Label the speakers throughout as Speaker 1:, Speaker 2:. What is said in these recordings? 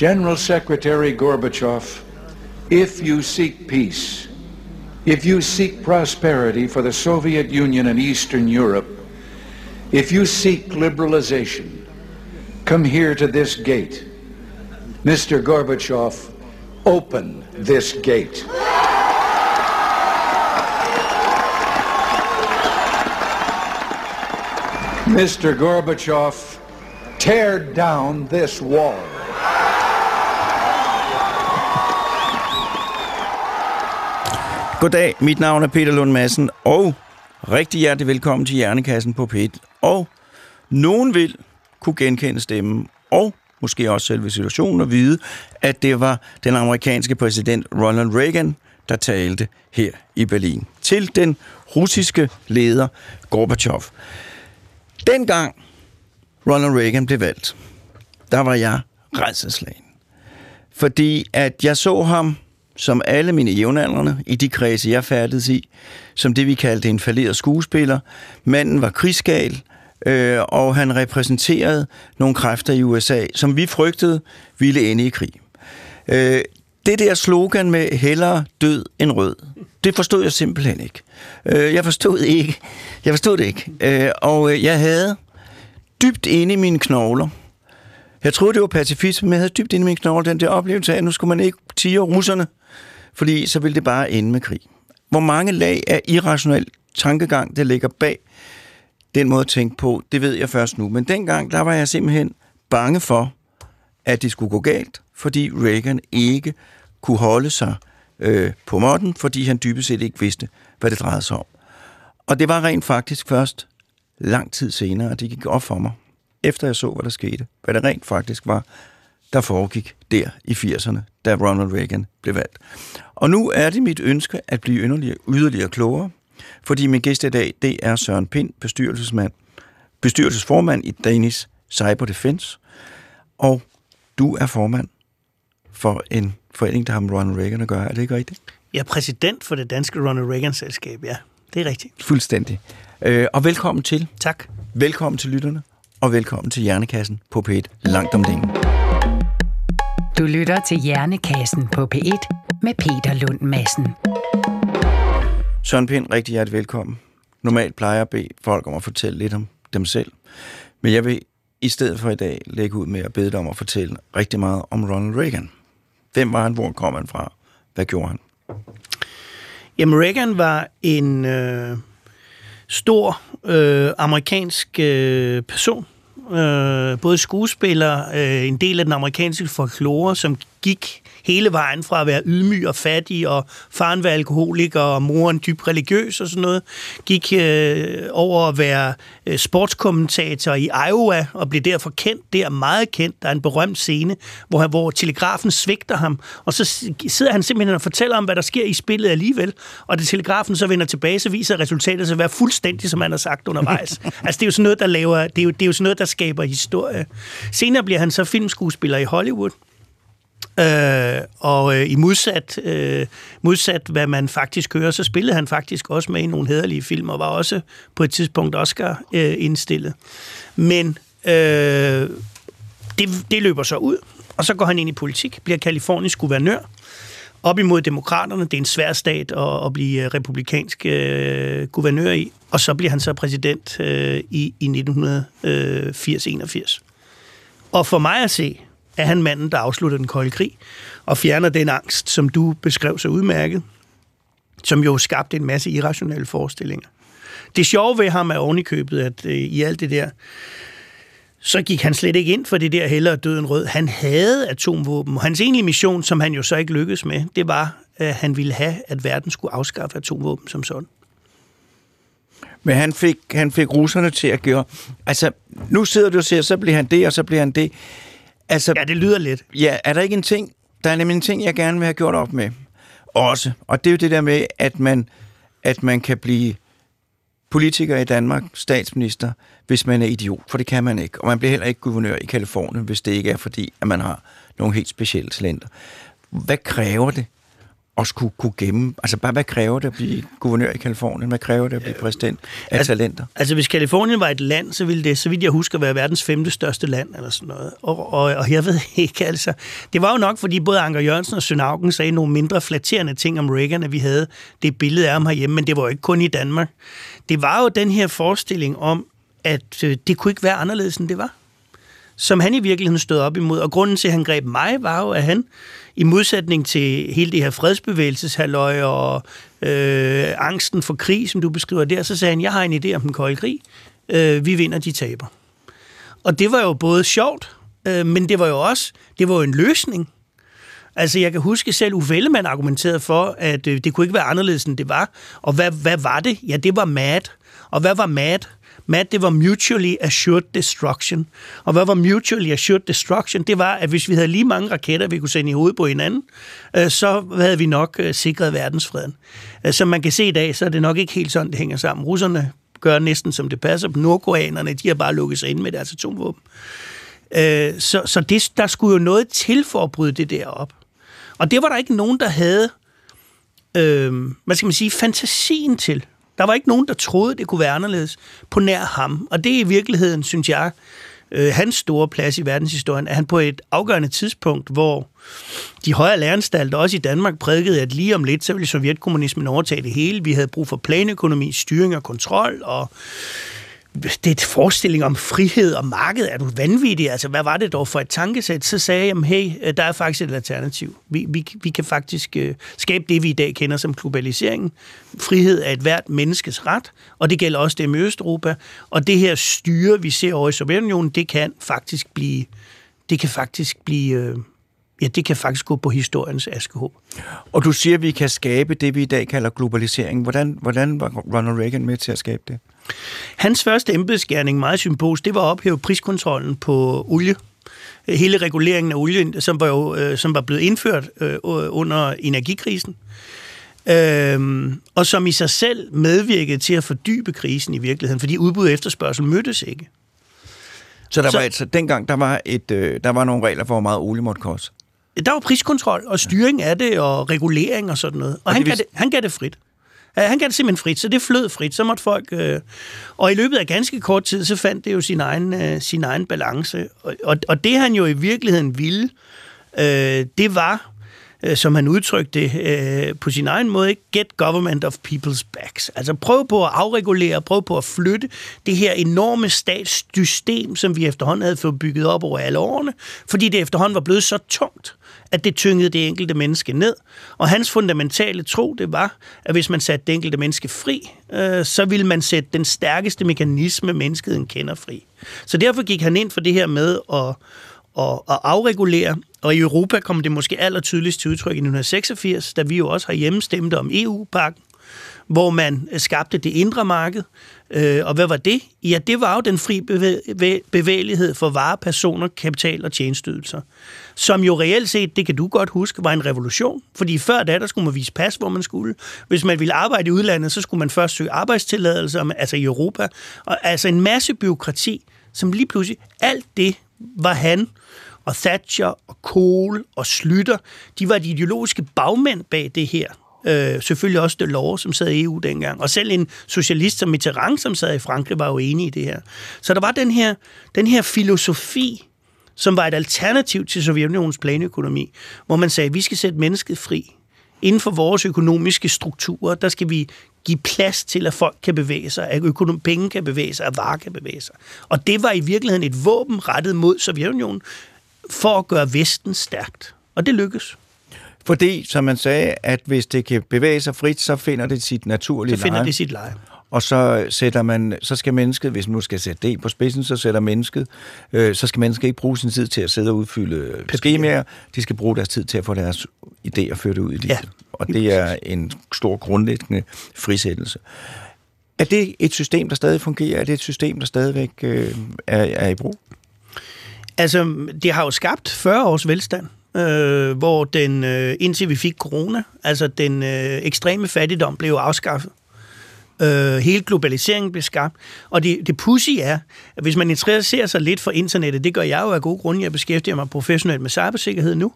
Speaker 1: General Secretary Gorbachev, if you seek peace, if you seek prosperity for the Soviet Union and Eastern Europe, if you seek liberalization, come here to this gate. Mr. Gorbachev, open this gate. Mr. Gorbachev, tear down this wall.
Speaker 2: Goddag, mit navn er Peter Lund Madsen, og rigtig hjertelig velkommen til Hjernekassen på P1. Og nogen vil kunne genkende stemmen, og måske også selve situationen, og vide, at det var den amerikanske præsident Ronald Reagan, der talte her i Berlin til den russiske leder Gorbachev. Dengang Ronald Reagan blev valgt, der var jeg redselslagen. Fordi at jeg så ham, som alle mine jævnaldrende i de kredse, jeg færdedes i, som det vi kaldte en falderet skuespiller. Manden var krigsgal, øh, og han repræsenterede nogle kræfter i USA, som vi frygtede ville ende i krig. Øh, det der slogan med hellere død end rød, det forstod jeg simpelthen ikke. Øh, jeg forstod ikke. Jeg forstod det ikke. Øh, og øh, jeg havde dybt inde i mine knogler, jeg troede, det var pacifisme, men jeg havde dybt inde i mine knogler den der oplevelse af, at nu skulle man ikke tige russerne, fordi så ville det bare ende med krig. Hvor mange lag af irrationel tankegang, der ligger bag den måde at tænke på, det ved jeg først nu. Men dengang, der var jeg simpelthen bange for, at det skulle gå galt, fordi Reagan ikke kunne holde sig øh, på måtten, fordi han dybest set ikke vidste, hvad det drejede sig om. Og det var rent faktisk først lang tid senere, at det gik op for mig, efter jeg så, hvad der skete, hvad det rent faktisk var, der foregik der i 80'erne, da Ronald Reagan blev valgt. Og nu er det mit ønske at blive yderligere, yderligere klogere, fordi min gæst i dag, det er Søren Pind, bestyrelsesmand, bestyrelsesformand i Danish Cyber Defense, og du er formand for en forening, der har med Ronald Reagan at gøre. Er det ikke rigtigt?
Speaker 3: Jeg er præsident for det danske Ronald Reagan-selskab, ja. Det er rigtigt.
Speaker 2: Fuldstændig. Øh, og velkommen til.
Speaker 3: Tak.
Speaker 2: Velkommen til lytterne, og velkommen til Hjernekassen på P1 Langt om længe.
Speaker 4: Du lytter til Hjernekassen på P1 med Peter Lund Madsen.
Speaker 2: Søren Pind, rigtig hjertelig velkommen. Normalt plejer jeg at bede folk om at fortælle lidt om dem selv, men jeg vil i stedet for i dag lægge ud med at bede dig om at fortælle rigtig meget om Ronald Reagan. Hvem var han? Hvor kom han fra? Hvad gjorde han?
Speaker 3: Jamen, Reagan var en øh, stor øh, amerikansk øh, person. Øh, både skuespiller, øh, en del af den amerikanske folklore, som gik hele vejen fra at være ydmyg og fattig, og faren var alkoholiker, og moren dybt religiøs og sådan noget, gik øh, over at være øh, sportskommentator i Iowa, og blev derfor kendt, der meget kendt. Der er en berømt scene, hvor, han, hvor telegrafen svigter ham, og så sidder han simpelthen og fortæller om, hvad der sker i spillet alligevel, og da telegrafen så vender tilbage, så viser resultatet sig at være fuldstændig, som han har sagt undervejs. altså, det er jo sådan noget, der laver, det er jo, det er jo sådan noget, der skaber historie. Senere bliver han så filmskuespiller i Hollywood, Øh, og øh, i modsat, øh, modsat hvad man faktisk hører, så spillede han faktisk også med i nogle hederlige film, og var også på et tidspunkt Oscar øh, indstillet. Men øh, det, det løber så ud, og så går han ind i politik, bliver kalifornisk guvernør, op imod demokraterne. Det er en svær stat at, at blive øh, republikansk øh, guvernør i, og så bliver han så præsident øh, i, i 1980-81. Øh, og for mig at se, er han manden, der afslutter den kolde krig og fjerner den angst, som du beskrev så udmærket, som jo skabte en masse irrationelle forestillinger. Det sjove ved ham er ovenikøbet, at øh, i alt det der, så gik han slet ikke ind for det der hellere døden rød. Han havde atomvåben, og hans egentlige mission, som han jo så ikke lykkedes med, det var, at han ville have, at verden skulle afskaffe atomvåben som sådan.
Speaker 2: Men han fik, han fik russerne til at gøre... Altså, nu sidder du og siger, så bliver han det, og så bliver han det.
Speaker 3: Altså, ja, det lyder lidt.
Speaker 2: Ja, er der ikke en ting, der er nemlig en ting, jeg gerne vil have gjort op med. Også. Og det er jo det der med, at man, at man kan blive politiker i Danmark, statsminister, hvis man er idiot, for det kan man ikke. Og man bliver heller ikke guvernør i Kalifornien, hvis det ikke er fordi, at man har nogle helt specielle talenter. Hvad kræver det også kunne, kunne gemme? Altså bare, hvad kræver det at blive guvernør i Kalifornien? Hvad kræver det at blive præsident af
Speaker 3: altså,
Speaker 2: talenter?
Speaker 3: Altså hvis Kalifornien var et land, så ville det, så vidt jeg husker, være verdens femte største land, eller sådan noget. Og, og, og jeg ved ikke, altså... Det var jo nok, fordi både Anker Jørgensen og Søn Augen sagde nogle mindre flatterende ting om Reagan, at vi havde det billede af ham herhjemme, men det var jo ikke kun i Danmark. Det var jo den her forestilling om, at øh, det kunne ikke være anderledes, end det var som han i virkeligheden stod op imod. Og grunden til, at han greb mig, var jo, at han, i modsætning til hele det her fredsbevægelseshalløj og øh, angsten for krig, som du beskriver der, så sagde han, jeg har en idé om den kolde krig. Øh, vi vinder, de taber. Og det var jo både sjovt, øh, men det var jo også det var jo en løsning. Altså, jeg kan huske selv, Uffe Ellemann argumenterede for, at øh, det kunne ikke være anderledes, end det var. Og hvad, hvad var det? Ja, det var MAD. Og hvad var MAD? Matt, det var mutually assured destruction. Og hvad var mutually assured destruction? Det var, at hvis vi havde lige mange raketter, vi kunne sende i hovedet på hinanden, øh, så havde vi nok øh, sikret verdensfreden. Øh, som man kan se i dag, så er det nok ikke helt sådan, det hænger sammen. Russerne gør næsten som det passer. Nordkoreanerne, de har bare lukket sig ind med deres atomvåben. Øh, så, så det, der skulle jo noget til for at bryde det der op. Og det var der ikke nogen, der havde, øh, hvad skal man sige, fantasien til. Der var ikke nogen, der troede, det kunne være anderledes på nær ham. Og det er i virkeligheden, synes jeg, øh, hans store plads i verdenshistorien, at han på et afgørende tidspunkt, hvor de højere læreranstalter, også i Danmark, prædikede, at lige om lidt, så ville sovjetkommunismen overtage det hele. Vi havde brug for planøkonomi, styring og kontrol, og det er et forestilling om frihed og marked. Er du vanvittig? Altså, hvad var det dog for et tankesæt? Så sagde jeg, hey, øh, der er faktisk et alternativ. Vi, vi, vi kan faktisk øh, skabe det, vi i dag kender som globaliseringen. Frihed er et hvert menneskes ret, og det gælder også dem i Østeuropa. Og det her styre, vi ser over i Sovjetunionen, det kan faktisk blive, det kan faktisk blive, øh, ja, det kan faktisk gå på historiens askehåb.
Speaker 2: Og du siger, at vi kan skabe det, vi i dag kalder globalisering. Hvordan, hvordan var Ronald Reagan med til at skabe det?
Speaker 3: Hans første embedsgærning, meget symbolsk, det var at ophæve priskontrollen på olie. Hele reguleringen af olien, som var, jo, øh, som var blevet indført øh, under energikrisen. Øhm, og som i sig selv medvirkede til at fordybe krisen i virkeligheden, fordi udbud og efterspørgsel mødtes ikke.
Speaker 2: Så der så, var et, så dengang der var, et, øh, der var nogle regler for, hvor meget olie måtte koste?
Speaker 3: Der var priskontrol og styring af det, og regulering og sådan noget. Og, og han, gav det, han gav det frit. Han gav det simpelthen frit, så det flød frit. Så måtte folk... Øh, og i løbet af ganske kort tid, så fandt det jo sin egen, øh, sin egen balance. Og, og, og det han jo i virkeligheden ville, øh, det var, øh, som han udtrykte det øh, på sin egen måde, get government of people's backs. Altså prøv på at afregulere, prøv på at flytte det her enorme statssystem, som vi efterhånden havde fået bygget op over alle årene, fordi det efterhånden var blevet så tungt at det tyngede det enkelte menneske ned. Og hans fundamentale tro, det var, at hvis man satte det enkelte menneske fri, øh, så ville man sætte den stærkeste mekanisme, menneskeheden kender fri. Så derfor gik han ind for det her med at, at, at afregulere, og i Europa kom det måske aller tydeligst til udtryk i 1986, da vi jo også har hjemmestemt om EU-pakken, hvor man skabte det indre marked. Øh, og hvad var det? Ja, det var jo den fri bevægelighed for varer, personer, kapital og tjenesteydelser. Som jo reelt set, det kan du godt huske, var en revolution. Fordi før da, der skulle man vise pas, hvor man skulle. Hvis man ville arbejde i udlandet, så skulle man først søge arbejdstilladelse, altså i Europa. Og altså en masse byråkrati, som lige pludselig, alt det var han og Thatcher og Kohl og Slytter, de var de ideologiske bagmænd bag det her. Øh, selvfølgelig også Delors, som sad i EU dengang. Og selv en socialist som Mitterrand, som sad i Frankrig, var jo enig i det her. Så der var den her, den her filosofi, som var et alternativ til Sovjetunionens planøkonomi, hvor man sagde, at vi skal sætte mennesket fri. Inden for vores økonomiske strukturer, der skal vi give plads til, at folk kan bevæge sig, at økonom- penge kan bevæge sig, at varer kan bevæge sig. Og det var i virkeligheden et våben rettet mod Sovjetunionen for at gøre Vesten stærkt. Og det lykkedes.
Speaker 2: Fordi, som man sagde, at hvis det kan bevæge sig frit, så finder det sit naturlige leje.
Speaker 3: Så finder leje. det sit leje.
Speaker 2: Og så sætter man, så skal mennesket, hvis man nu skal sætte det på spidsen, så sætter mennesket, øh, så skal mennesket ikke bruge sin tid til at sidde og udfylde skemaer. De skal bruge deres tid til at få deres idéer ført ud i livet. Ja. Og det er en stor grundlæggende frisættelse. Er det et system, der stadig fungerer? Er det et system, der stadigvæk øh, er, er i brug?
Speaker 3: Altså, det har jo skabt 40 års velstand øh, hvor den, øh, indtil vi fik corona, altså den øh, ekstreme fattigdom blev afskaffet. Øh, hele globaliseringen blev skabt. Og det, det pussy er, at hvis man interesserer sig lidt for internettet, det gør jeg jo af gode grunde, jeg beskæftiger mig professionelt med cybersikkerhed nu,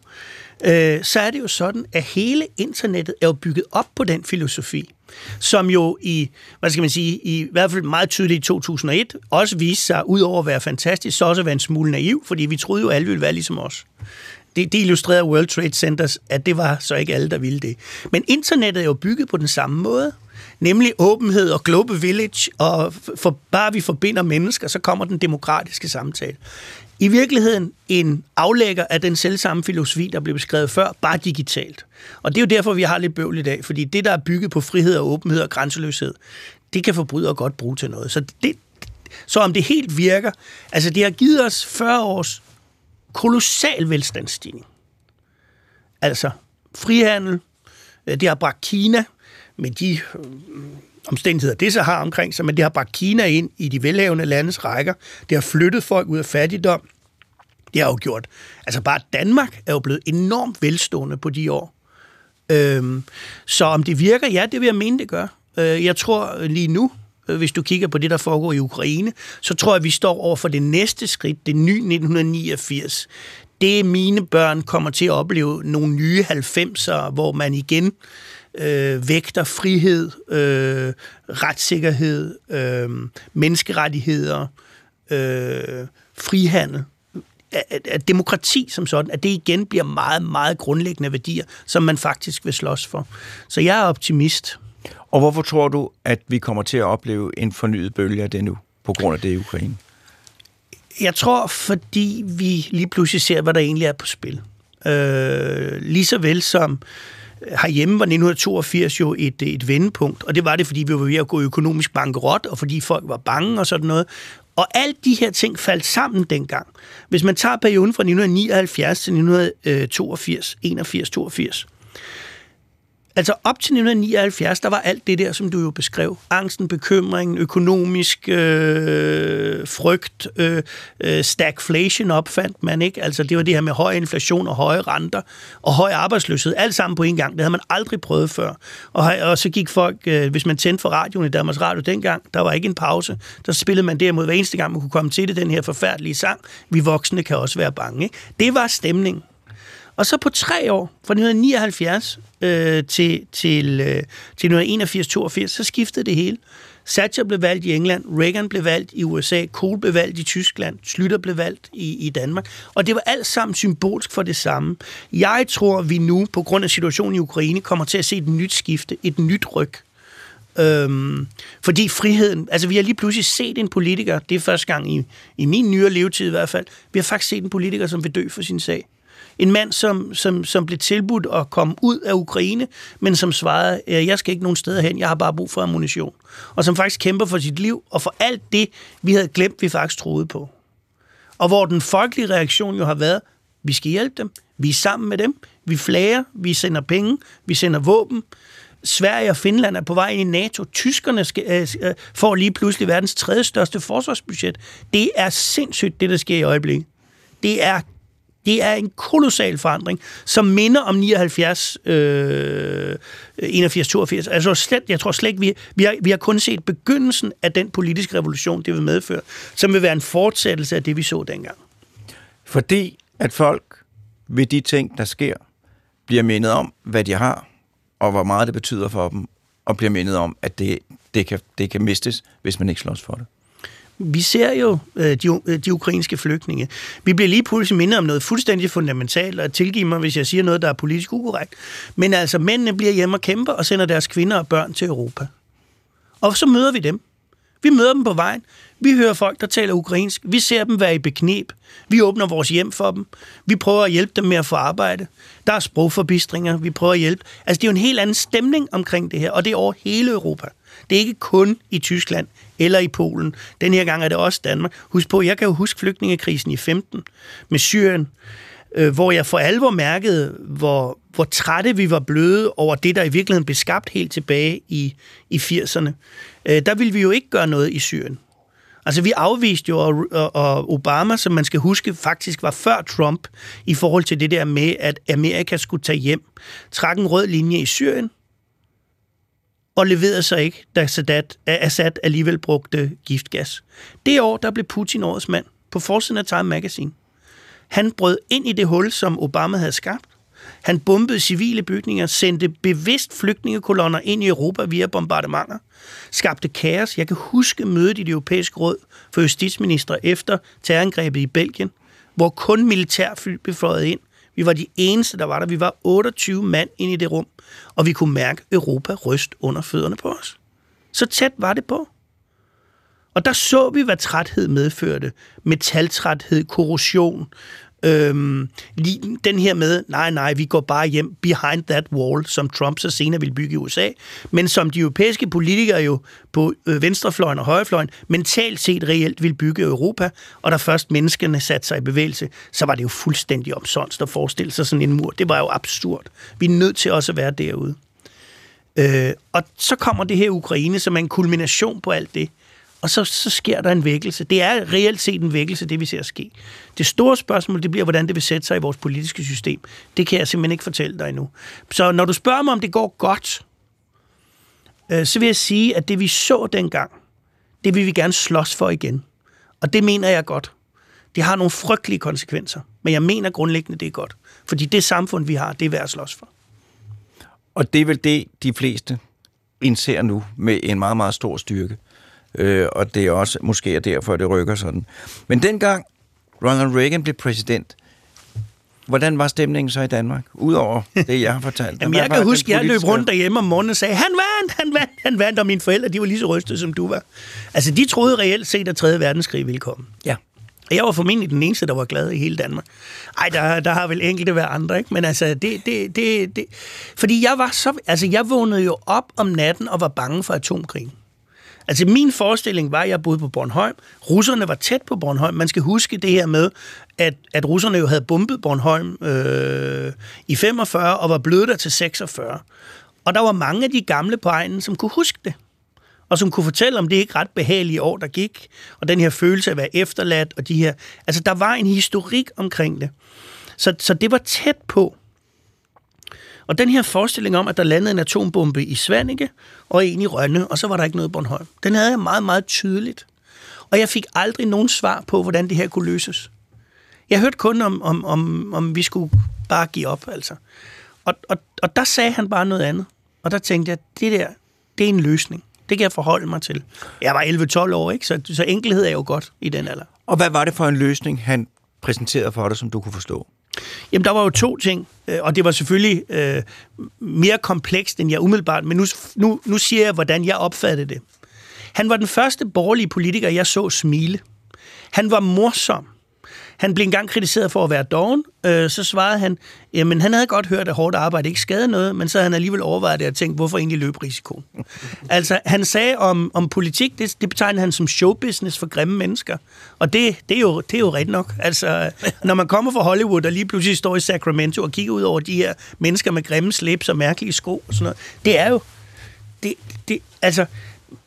Speaker 3: øh, så er det jo sådan, at hele internettet er jo bygget op på den filosofi, som jo i, hvad skal man sige, i hvert fald meget tydeligt i 2001, også viste sig, ud over at være fantastisk, så også at være en smule naiv, fordi vi troede jo, at alle ville være ligesom os. Det, det illustrerede World Trade Centers, at det var så ikke alle, der ville det. Men internettet er jo bygget på den samme måde nemlig åbenhed og global village, og for, bare vi forbinder mennesker, så kommer den demokratiske samtale. I virkeligheden en aflægger af den selvsamme filosofi, der blev beskrevet før, bare digitalt. Og det er jo derfor, vi har lidt bøvl i dag, fordi det, der er bygget på frihed og åbenhed og grænseløshed, det kan forbrydere godt bruge til noget. Så, det, så om det helt virker, altså det har givet os 40 års kolossal velstandsstigning. Altså frihandel, øh, det har bragt Kina med de øh, omstændigheder, det så har omkring sig, men det har bragt Kina ind i de velhavende landes rækker. Det har flyttet folk ud af fattigdom. Det har jo gjort. Altså bare Danmark er jo blevet enormt velstående på de år. Øhm, så om det virker, ja, det vil jeg mene, det gør. Øh, jeg tror lige nu, Øh, hvis du kigger på det, der foregår i Ukraine, så tror jeg, at vi står over for det næste skridt, det nye 1989. Det mine børn kommer til at opleve nogle nye 90'er, hvor man igen øh, vægter frihed, øh, retssikkerhed, øh, menneskerettigheder, øh, frihandel, at, at demokrati som sådan, at det igen bliver meget, meget grundlæggende værdier, som man faktisk vil slås for. Så jeg er optimist.
Speaker 2: Og hvorfor tror du, at vi kommer til at opleve en fornyet bølge af det nu, på grund af det i Ukraine?
Speaker 3: Jeg tror, fordi vi lige pludselig ser, hvad der egentlig er på spil. Øh, lige så vel som øh, herhjemme var 1982 jo et, et vendepunkt, og det var det, fordi vi var ved at gå økonomisk bankerot, og fordi folk var bange og sådan noget. Og alt de her ting faldt sammen dengang. Hvis man tager perioden fra 1979 til 1982, 81, 82, Altså op til 1979, der var alt det der, som du jo beskrev. Angsten, bekymringen, økonomisk øh, frygt, øh, øh, stagflation opfandt man, ikke? Altså det var det her med høj inflation og høje renter og høj arbejdsløshed. Alt sammen på en gang. Det havde man aldrig prøvet før. Og, og så gik folk, øh, hvis man tændte for radioen i Danmarks Radio dengang, der var ikke en pause. Der spillede man derimod hver eneste gang, man kunne komme til det, den her forfærdelige sang. Vi voksne kan også være bange. Ikke? Det var stemningen. Og så på tre år, fra 1979 øh, til, til, øh, til 1981-82, så skiftede det hele. Thatcher blev valgt i England, Reagan blev valgt i USA, Kohl blev valgt i Tyskland, Slytter blev valgt i, i Danmark. Og det var alt sammen symbolsk for det samme. Jeg tror, vi nu, på grund af situationen i Ukraine, kommer til at se et nyt skifte, et nyt ryg. Øhm, fordi friheden, altså vi har lige pludselig set en politiker, det er første gang i, i min nyere levetid i hvert fald, vi har faktisk set en politiker, som vil dø for sin sag. En mand, som, som, som blev tilbudt at komme ud af Ukraine, men som svarede, øh, jeg skal ikke nogen steder hen, jeg har bare brug for ammunition. Og som faktisk kæmper for sit liv, og for alt det, vi havde glemt, vi faktisk troede på. Og hvor den folkelige reaktion jo har været, vi skal hjælpe dem, vi er sammen med dem, vi flager, vi sender penge, vi sender våben, Sverige og Finland er på vej ind i NATO. Tyskerne skal, øh, øh får lige pludselig verdens tredje største forsvarsbudget. Det er sindssygt, det der sker i øjeblikket. Det er det er en kolossal forandring, som minder om 79, øh, 81, 82. Altså slet, jeg tror slet ikke, vi, vi, har, vi har kun set begyndelsen af den politiske revolution, det vil medføre, som vil være en fortsættelse af det, vi så dengang.
Speaker 2: Fordi at folk ved de ting, der sker, bliver mindet om, hvad de har, og hvor meget det betyder for dem, og bliver mindet om, at det, det, kan, det kan mistes, hvis man ikke slås for det.
Speaker 3: Vi ser jo øh, de, øh, de ukrainske flygtninge. Vi bliver lige pludselig mindet om noget fuldstændig fundamentalt, og tilgiv mig, hvis jeg siger noget, der er politisk ukorrekt. Men altså, mændene bliver hjemme og kæmper og sender deres kvinder og børn til Europa. Og så møder vi dem. Vi møder dem på vejen. Vi hører folk, der taler ukrainsk. Vi ser dem være i beknep. Vi åbner vores hjem for dem. Vi prøver at hjælpe dem med at få arbejde. Der er sprogforbistringer. Vi prøver at hjælpe. Altså, det er jo en helt anden stemning omkring det her, og det er over hele Europa. Det er ikke kun i Tyskland eller i Polen. Den her gang er det også Danmark. Husk på, jeg kan jo huske flygtningekrisen i 15 med Syrien, øh, hvor jeg for alvor mærkede, hvor, hvor trætte vi var bløde over det, der i virkeligheden blev skabt helt tilbage i, i 80'erne. Øh, der ville vi jo ikke gøre noget i Syrien. Altså, vi afviste jo, og Obama, som man skal huske, faktisk var før Trump, i forhold til det der med, at Amerika skulle tage hjem, trak en rød linje i Syrien, og leverede sig ikke, da Sadat, Assad alligevel brugte giftgas. Det år, der blev Putin årets mand på forsiden af Time Magazine. Han brød ind i det hul, som Obama havde skabt. Han bombede civile bygninger, sendte bevidst flygtningekolonner ind i Europa via bombardementer, skabte kaos. Jeg kan huske mødet i det europæiske råd for justitsminister efter terrorangrebet i Belgien, hvor kun militærfly blev fløjet ind. Vi var de eneste, der var der. Vi var 28 mand ind i det rum, og vi kunne mærke Europa ryst under fødderne på os. Så tæt var det på. Og der så vi, hvad træthed medførte. Metaltræthed, korrosion, Øhm, lige den her med, nej, nej, vi går bare hjem behind that wall, som Trump så senere vil bygge i USA, men som de europæiske politikere jo på øh, venstrefløjen og højrefløjen mentalt set reelt vil bygge Europa, og da først menneskene satte sig i bevægelse, så var det jo fuldstændig omsonst at forestille sig sådan en mur. Det var jo absurd. Vi er nødt til også at være derude. Øh, og så kommer det her Ukraine, som er en kulmination på alt det og så, så sker der en vækkelse. Det er reelt set en vækkelse, det vi ser ske. Det store spørgsmål, det bliver, hvordan det vil sætte sig i vores politiske system. Det kan jeg simpelthen ikke fortælle dig endnu. Så når du spørger mig, om det går godt, øh, så vil jeg sige, at det vi så dengang, det vil vi gerne slås for igen. Og det mener jeg godt. Det har nogle frygtelige konsekvenser, men jeg mener grundlæggende, det er godt. Fordi det samfund, vi har, det er værd at slås for.
Speaker 2: Og det er vel det, de fleste indser nu med en meget, meget stor styrke øh, og det er også måske er derfor, det rykker sådan. Men dengang Ronald Reagan blev præsident, Hvordan var stemningen så i Danmark, udover det, jeg har fortalt?
Speaker 3: Jamen, jeg kan huske, jeg løb rundt derhjemme om morgenen og sagde, han vandt, han vandt, han vandt, og mine forældre, de var lige så rystede, som du var. Altså, de troede reelt set, at 3. verdenskrig ville komme.
Speaker 2: Ja.
Speaker 3: Og jeg var formentlig den eneste, der var glad i hele Danmark. Ej, der, der har vel enkelte været andre, ikke? Men altså, det, det, det, det... Fordi jeg var så... Altså, jeg vågnede jo op om natten og var bange for atomkrigen. Altså min forestilling var, at jeg boede på Bornholm. Russerne var tæt på Bornholm. Man skal huske det her med, at, at russerne jo havde bombet Bornholm øh, i 45 og var blevet der til 46. Og der var mange af de gamle på egnen, som kunne huske det. Og som kunne fortælle om det ikke ret behagelige år, der gik. Og den her følelse af at være efterladt. Og de her, altså der var en historik omkring det. Så, så det var tæt på. Og den her forestilling om, at der landede en atombombe i Svanike og en i Rønne, og så var der ikke noget Bornholm, den havde jeg meget, meget tydeligt. Og jeg fik aldrig nogen svar på, hvordan det her kunne løses. Jeg hørte kun om, om, om, om vi skulle bare give op, altså. Og, og, og der sagde han bare noget andet. Og der tænkte jeg, det der, det er en løsning. Det kan jeg forholde mig til. Jeg var 11-12 år, ikke? Så, så enkelhed er jo godt i den alder.
Speaker 2: Og hvad var det for en løsning, han præsenterede for dig, som du kunne forstå?
Speaker 3: Jamen, der var jo to ting, øh, og det var selvfølgelig øh, mere komplekst, end jeg umiddelbart, men nu, nu, nu siger jeg, hvordan jeg opfattede det. Han var den første borgerlige politiker, jeg så smile. Han var morsom. Han blev engang kritiseret for at være doven. Øh, så svarede han, jamen han havde godt hørt, at hårdt arbejde ikke skade noget, men så havde han alligevel overvejet det og tænkt, hvorfor egentlig løbe risikoen? altså, han sagde om, om politik, det, det betegnede han som showbusiness for grimme mennesker. Og det, det, er jo, det er jo rigtigt nok. Altså, når man kommer fra Hollywood og lige pludselig står i Sacramento og kigger ud over de her mennesker med grimme slips og mærkelige sko og sådan noget, det er jo... Det, det, altså,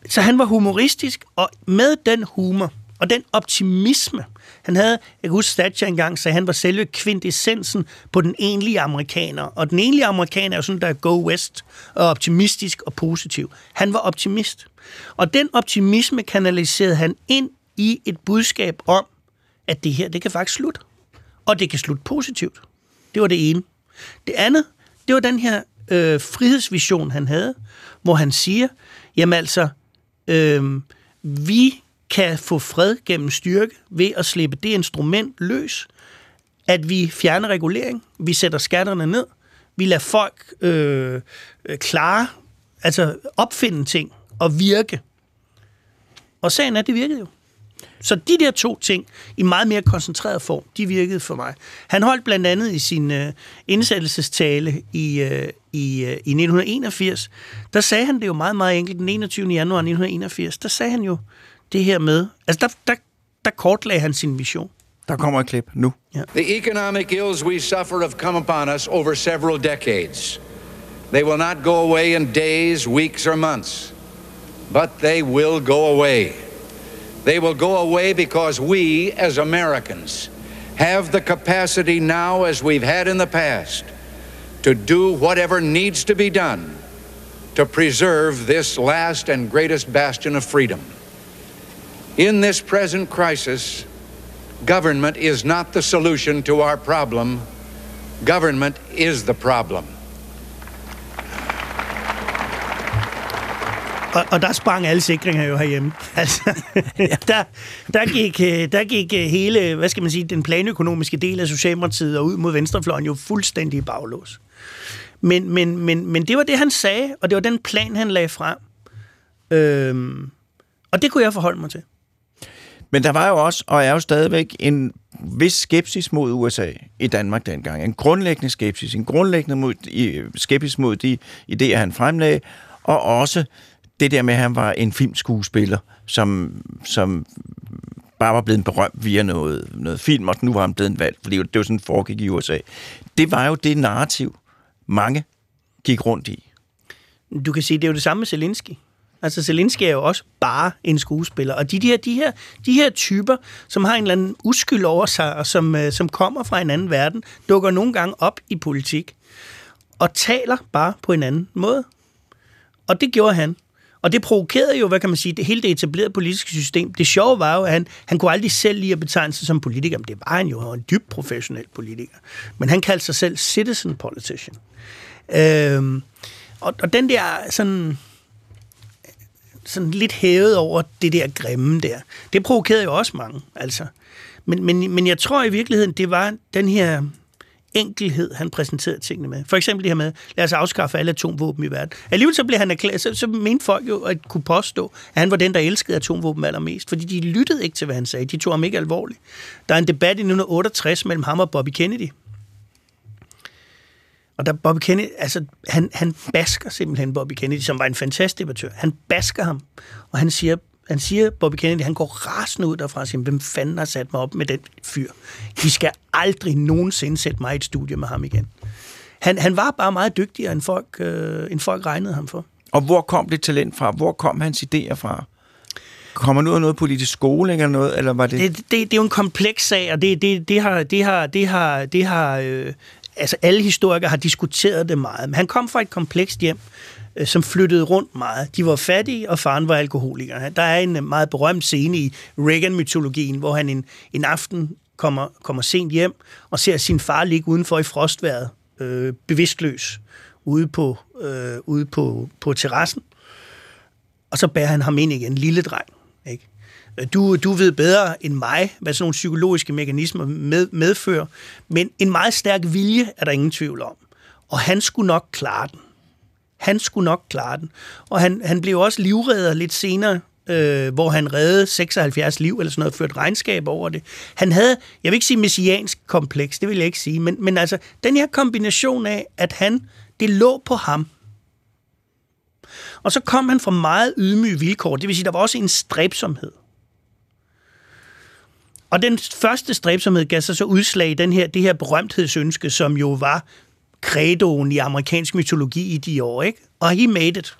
Speaker 3: så han var humoristisk, og med den humor og den optimisme, han havde, jeg kan huske Thatcher engang, så han var selve kvintessensen på den enlige amerikaner. Og den enlige amerikaner er jo sådan, der er go west og optimistisk og positiv. Han var optimist. Og den optimisme kanaliserede han ind i et budskab om, at det her, det kan faktisk slutte. Og det kan slutte positivt. Det var det ene. Det andet, det var den her øh, frihedsvision, han havde, hvor han siger, jamen altså, øh, vi kan få fred gennem styrke ved at slippe det instrument løs, at vi fjerner regulering, vi sætter skatterne ned, vi lader folk øh, klare, altså opfinde ting og virke. Og sagen er, at det virkede jo. Så de der to ting, i meget mere koncentreret form, de virkede for mig. Han holdt blandt andet i sin øh, indsættelsestale i, øh, i, øh, i 1981, der sagde han det jo meget, meget enkelt, den 21. januar 1981, der sagde han jo, det her med... Altså, der, der, der kortlagde han sin vision.
Speaker 2: Der kommer et klip nu.
Speaker 5: Ja. The economic ills we suffer have come upon us over several decades. They will not go away in days, weeks, or months, but they will go away. They will go away because we, as Americans, have the capacity now, as we've had in the past, to do whatever needs to be done to preserve this last and greatest bastion of freedom. In this present crisis, government is not the solution to our problem. Government is the problem.
Speaker 3: Og, og der sprang alle sikringer jo herhjemme. Altså, der, der, gik, øh, der gik øh, hele, hvad skal man sige, den planøkonomiske del af Socialdemokratiet og ud mod venstrefløjen jo fuldstændig baglås. Men, men, men, men det var det, han sagde, og det var den plan, han lagde frem. Øhm, og det kunne jeg forholde mig til.
Speaker 2: Men der var jo også, og er jo stadigvæk, en vis skepsis mod USA i Danmark dengang. En grundlæggende skepsis. En grundlæggende mod, i, skepsis mod de idéer, han fremlagde, og også det der med, at han var en filmskuespiller, som, som bare var blevet berømt via noget, noget film, og nu var han blevet valgt, valg, fordi det var sådan, foregik i USA. Det var jo det narrativ, mange gik rundt i.
Speaker 3: Du kan sige, det er jo det samme med Zelensky. Altså, Zelensky er jo også bare en skuespiller. Og de, de, her, de, her, de her typer, som har en eller anden uskyld over sig, og som, øh, som kommer fra en anden verden, dukker nogle gange op i politik og taler bare på en anden måde. Og det gjorde han. Og det provokerede jo, hvad kan man sige, det hele det etablerede politiske system. Det sjove var jo, at han, han kunne aldrig selv lide at betegne sig som politiker, men det var han jo, han var en dybt professionel politiker. Men han kaldte sig selv citizen politician. Øhm, og, og den der sådan, sådan lidt hævet over det der grimme der, det provokerede jo også mange, altså. Men, men, men jeg tror i virkeligheden, det var den her enkelhed, han præsenterede tingene med. For eksempel det her med, lad os afskaffe alle atomvåben i verden. Alligevel så blev han erklæret, så, så mente folk jo at kunne påstå, at han var den, der elskede atomvåben allermest, fordi de lyttede ikke til, hvad han sagde. De tog ham ikke alvorligt. Der er en debat i 1968 mellem ham og Bobby Kennedy. Og der Bobby Kennedy, altså han, han basker simpelthen Bobby Kennedy, som var en fantastisk debattør. Han basker ham, og han siger, han siger, Bobby Kennedy, han går rasende ud derfra og siger, hvem fanden har sat mig op med den fyr? De skal aldrig nogensinde sætte mig i et studie med ham igen. Han, han var bare meget dygtigere, end folk, øh, end folk regnede ham for.
Speaker 2: Og hvor kom det talent fra? Hvor kom hans idéer fra? Kommer nu af noget politisk skole eller noget, eller var det...
Speaker 3: Det, det, det er jo en kompleks sag, og det, det, det har, det har, det har, det har øh, altså alle historikere har diskuteret det meget. Men han kom fra et komplekst hjem, øh, som flyttede rundt meget. De var fattige, og faren var alkoholiker. Der er en øh, meget berømt scene i Reagan-mytologien, hvor han en, en aften kommer, kommer sent hjem og ser sin far ligge udenfor i frostværet, øh, bevidstløs, ude på, øh, ude på, på terrassen. Og så bærer han ham ind igen, lille dreng. Du, du ved bedre end mig, hvad sådan nogle psykologiske mekanismer med, medfører, men en meget stærk vilje er der ingen tvivl om. Og han skulle nok klare den. Han skulle nok klare den. Og han, han blev også livredder lidt senere, øh, hvor han reddede 76 liv eller sådan noget, ført regnskab over det. Han havde, jeg vil ikke sige messiansk kompleks, det vil jeg ikke sige, men, men altså den her kombination af, at han, det lå på ham. Og så kom han fra meget ydmyge vilkår, det vil sige, der var også en stræbsomhed. Og den første stræbsomhed gav sig så udslag i den her, det her berømthedsønske, som jo var credoen i amerikansk mytologi i de år, ikke? Og he made it.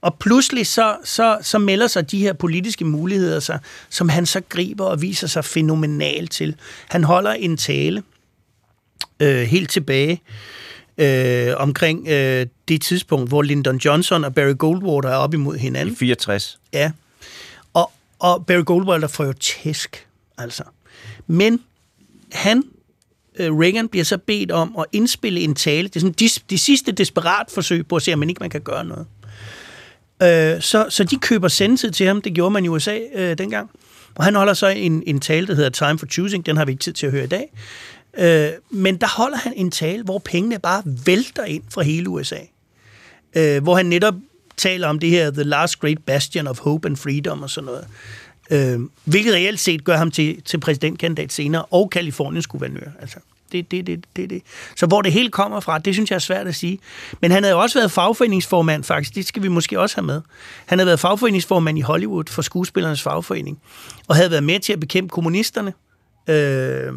Speaker 3: Og pludselig så, så, så melder sig de her politiske muligheder sig, som han så griber og viser sig fænomenal til. Han holder en tale øh, helt tilbage øh, omkring øh, det tidspunkt, hvor Lyndon Johnson og Barry Goldwater er op imod hinanden.
Speaker 2: I 64.
Speaker 3: Ja. Og, Barry Goldwater får jo tæsk, altså. Men han øh, Reagan bliver så bedt om at indspille en tale. Det er sådan de, de sidste desperat forsøg på at se, om man ikke man kan gøre noget. Øh, så, så de køber sendtid til ham. Det gjorde man i USA øh, dengang. Og han holder så en, en tale, der hedder Time for Choosing. Den har vi ikke tid til at høre i dag. Øh, men der holder han en tale, hvor pengene bare vælter ind fra hele USA. Øh, hvor han netop taler om det her The Last Great Bastion of Hope and Freedom og sådan noget. Øh, hvilket reelt set gør ham til, til præsidentkandidat senere, og Kaliforniens guvernør. Altså, det, det, det, det, det. Så hvor det hele kommer fra, det synes jeg er svært at sige. Men han havde også været fagforeningsformand, faktisk. Det skal vi måske også have med. Han havde været fagforeningsformand i Hollywood for skuespillernes fagforening, og havde været med til at bekæmpe kommunisterne. Øh,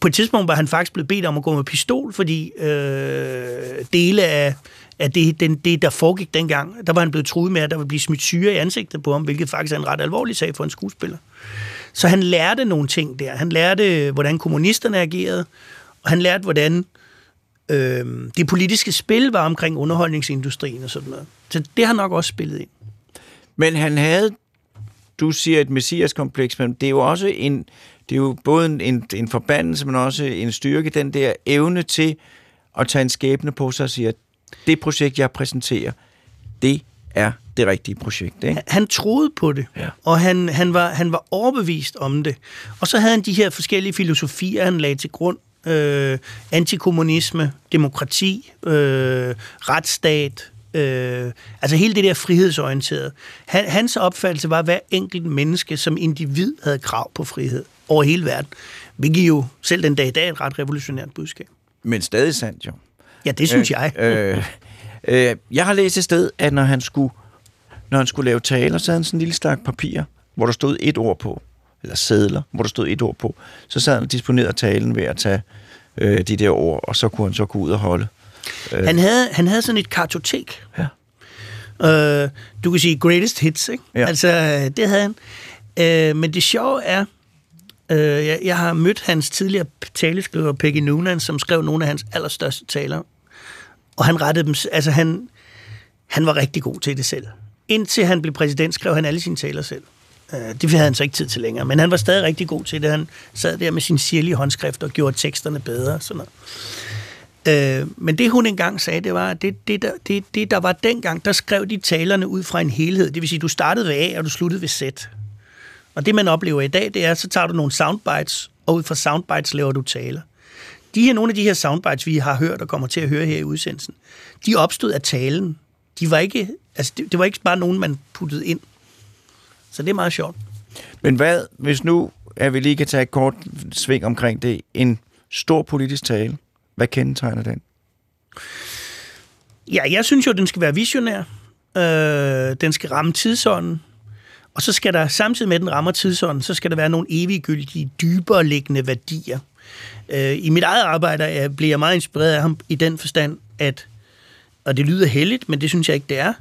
Speaker 3: på et tidspunkt var han faktisk blevet bedt om at gå med pistol, fordi øh, dele af, at det, den, det, der foregik dengang, der var han blevet truet med, at der ville blive smidt syre i ansigtet på ham, hvilket faktisk er en ret alvorlig sag for en skuespiller. Så han lærte nogle ting der. Han lærte, hvordan kommunisterne agerede, og han lærte, hvordan øh, det politiske spil var omkring underholdningsindustrien og sådan noget. Så det har nok også spillet ind.
Speaker 2: Men han havde, du siger et messiaskompleks, men det er jo også en, det er jo både en, en, en forbandelse, men også en styrke, den der evne til at tage en skæbne på sig og sige, at det projekt, jeg præsenterer, det er det rigtige projekt. Ikke?
Speaker 3: Han troede på det,
Speaker 2: Ja.
Speaker 3: og han, han, var, han var overbevist om det. Og så havde han de her forskellige filosofier, han lagde til grund. Øh, antikommunisme, demokrati, øh, retsstat, øh, altså hele det der frihedsorienterede. Han, hans opfattelse var, at hver enkelt menneske som individ havde krav på frihed over hele verden. Hvilket jo selv den dag i dag er et ret revolutionært budskab.
Speaker 2: Men stadig sandt jo.
Speaker 3: Ja, det synes jeg.
Speaker 2: Øh, øh, jeg har læst et sted, at når han skulle, når han skulle lave taler, så havde han sådan en lille stak papir, hvor der stod et ord på, eller sædler, hvor der stod et ord på. Så sad han og disponerede talen ved at tage øh, de der ord, og så kunne han så gå ud og holde.
Speaker 3: Han havde, han havde sådan et kartotek.
Speaker 2: Ja.
Speaker 3: Øh, du kan sige greatest hits, ikke?
Speaker 2: Ja.
Speaker 3: Altså, det havde han. Øh, men det sjove er, øh, jeg, jeg har mødt hans tidligere taleskriver, Peggy Noonan, som skrev nogle af hans allerstørste taler. Og han rettede dem, altså han, han var rigtig god til det selv. Indtil han blev præsident, skrev han alle sine taler selv. Øh, det havde han så ikke tid til længere, men han var stadig rigtig god til det. Han sad der med sin sirlige håndskrift og gjorde teksterne bedre. og Sådan noget. Øh, men det hun engang sagde, det var, at det, det, der, det, det der var dengang, der skrev de talerne ud fra en helhed. Det vil sige, du startede ved A, og du sluttede ved Z. Og det man oplever i dag, det er, så tager du nogle soundbites, og ud fra soundbites laver du taler. De her, nogle af de her soundbites, vi har hørt og kommer til at høre her i udsendelsen, de opstod af talen. De var ikke, altså det, det var ikke bare nogen, man puttede ind. Så det er meget sjovt.
Speaker 2: Men hvad, hvis nu, at vi lige kan tage et kort sving omkring det, en stor politisk tale, hvad kendetegner den?
Speaker 3: Ja, jeg synes jo, den skal være visionær. Øh, den skal ramme tidsånden. Og så skal der, samtidig med, at den rammer tidsånden, så skal der være nogle eviggyldige, dybere liggende værdier. Øh, I mit eget arbejde er, bliver jeg meget inspireret af ham i den forstand, at, og det lyder heldigt, men det synes jeg ikke, det er,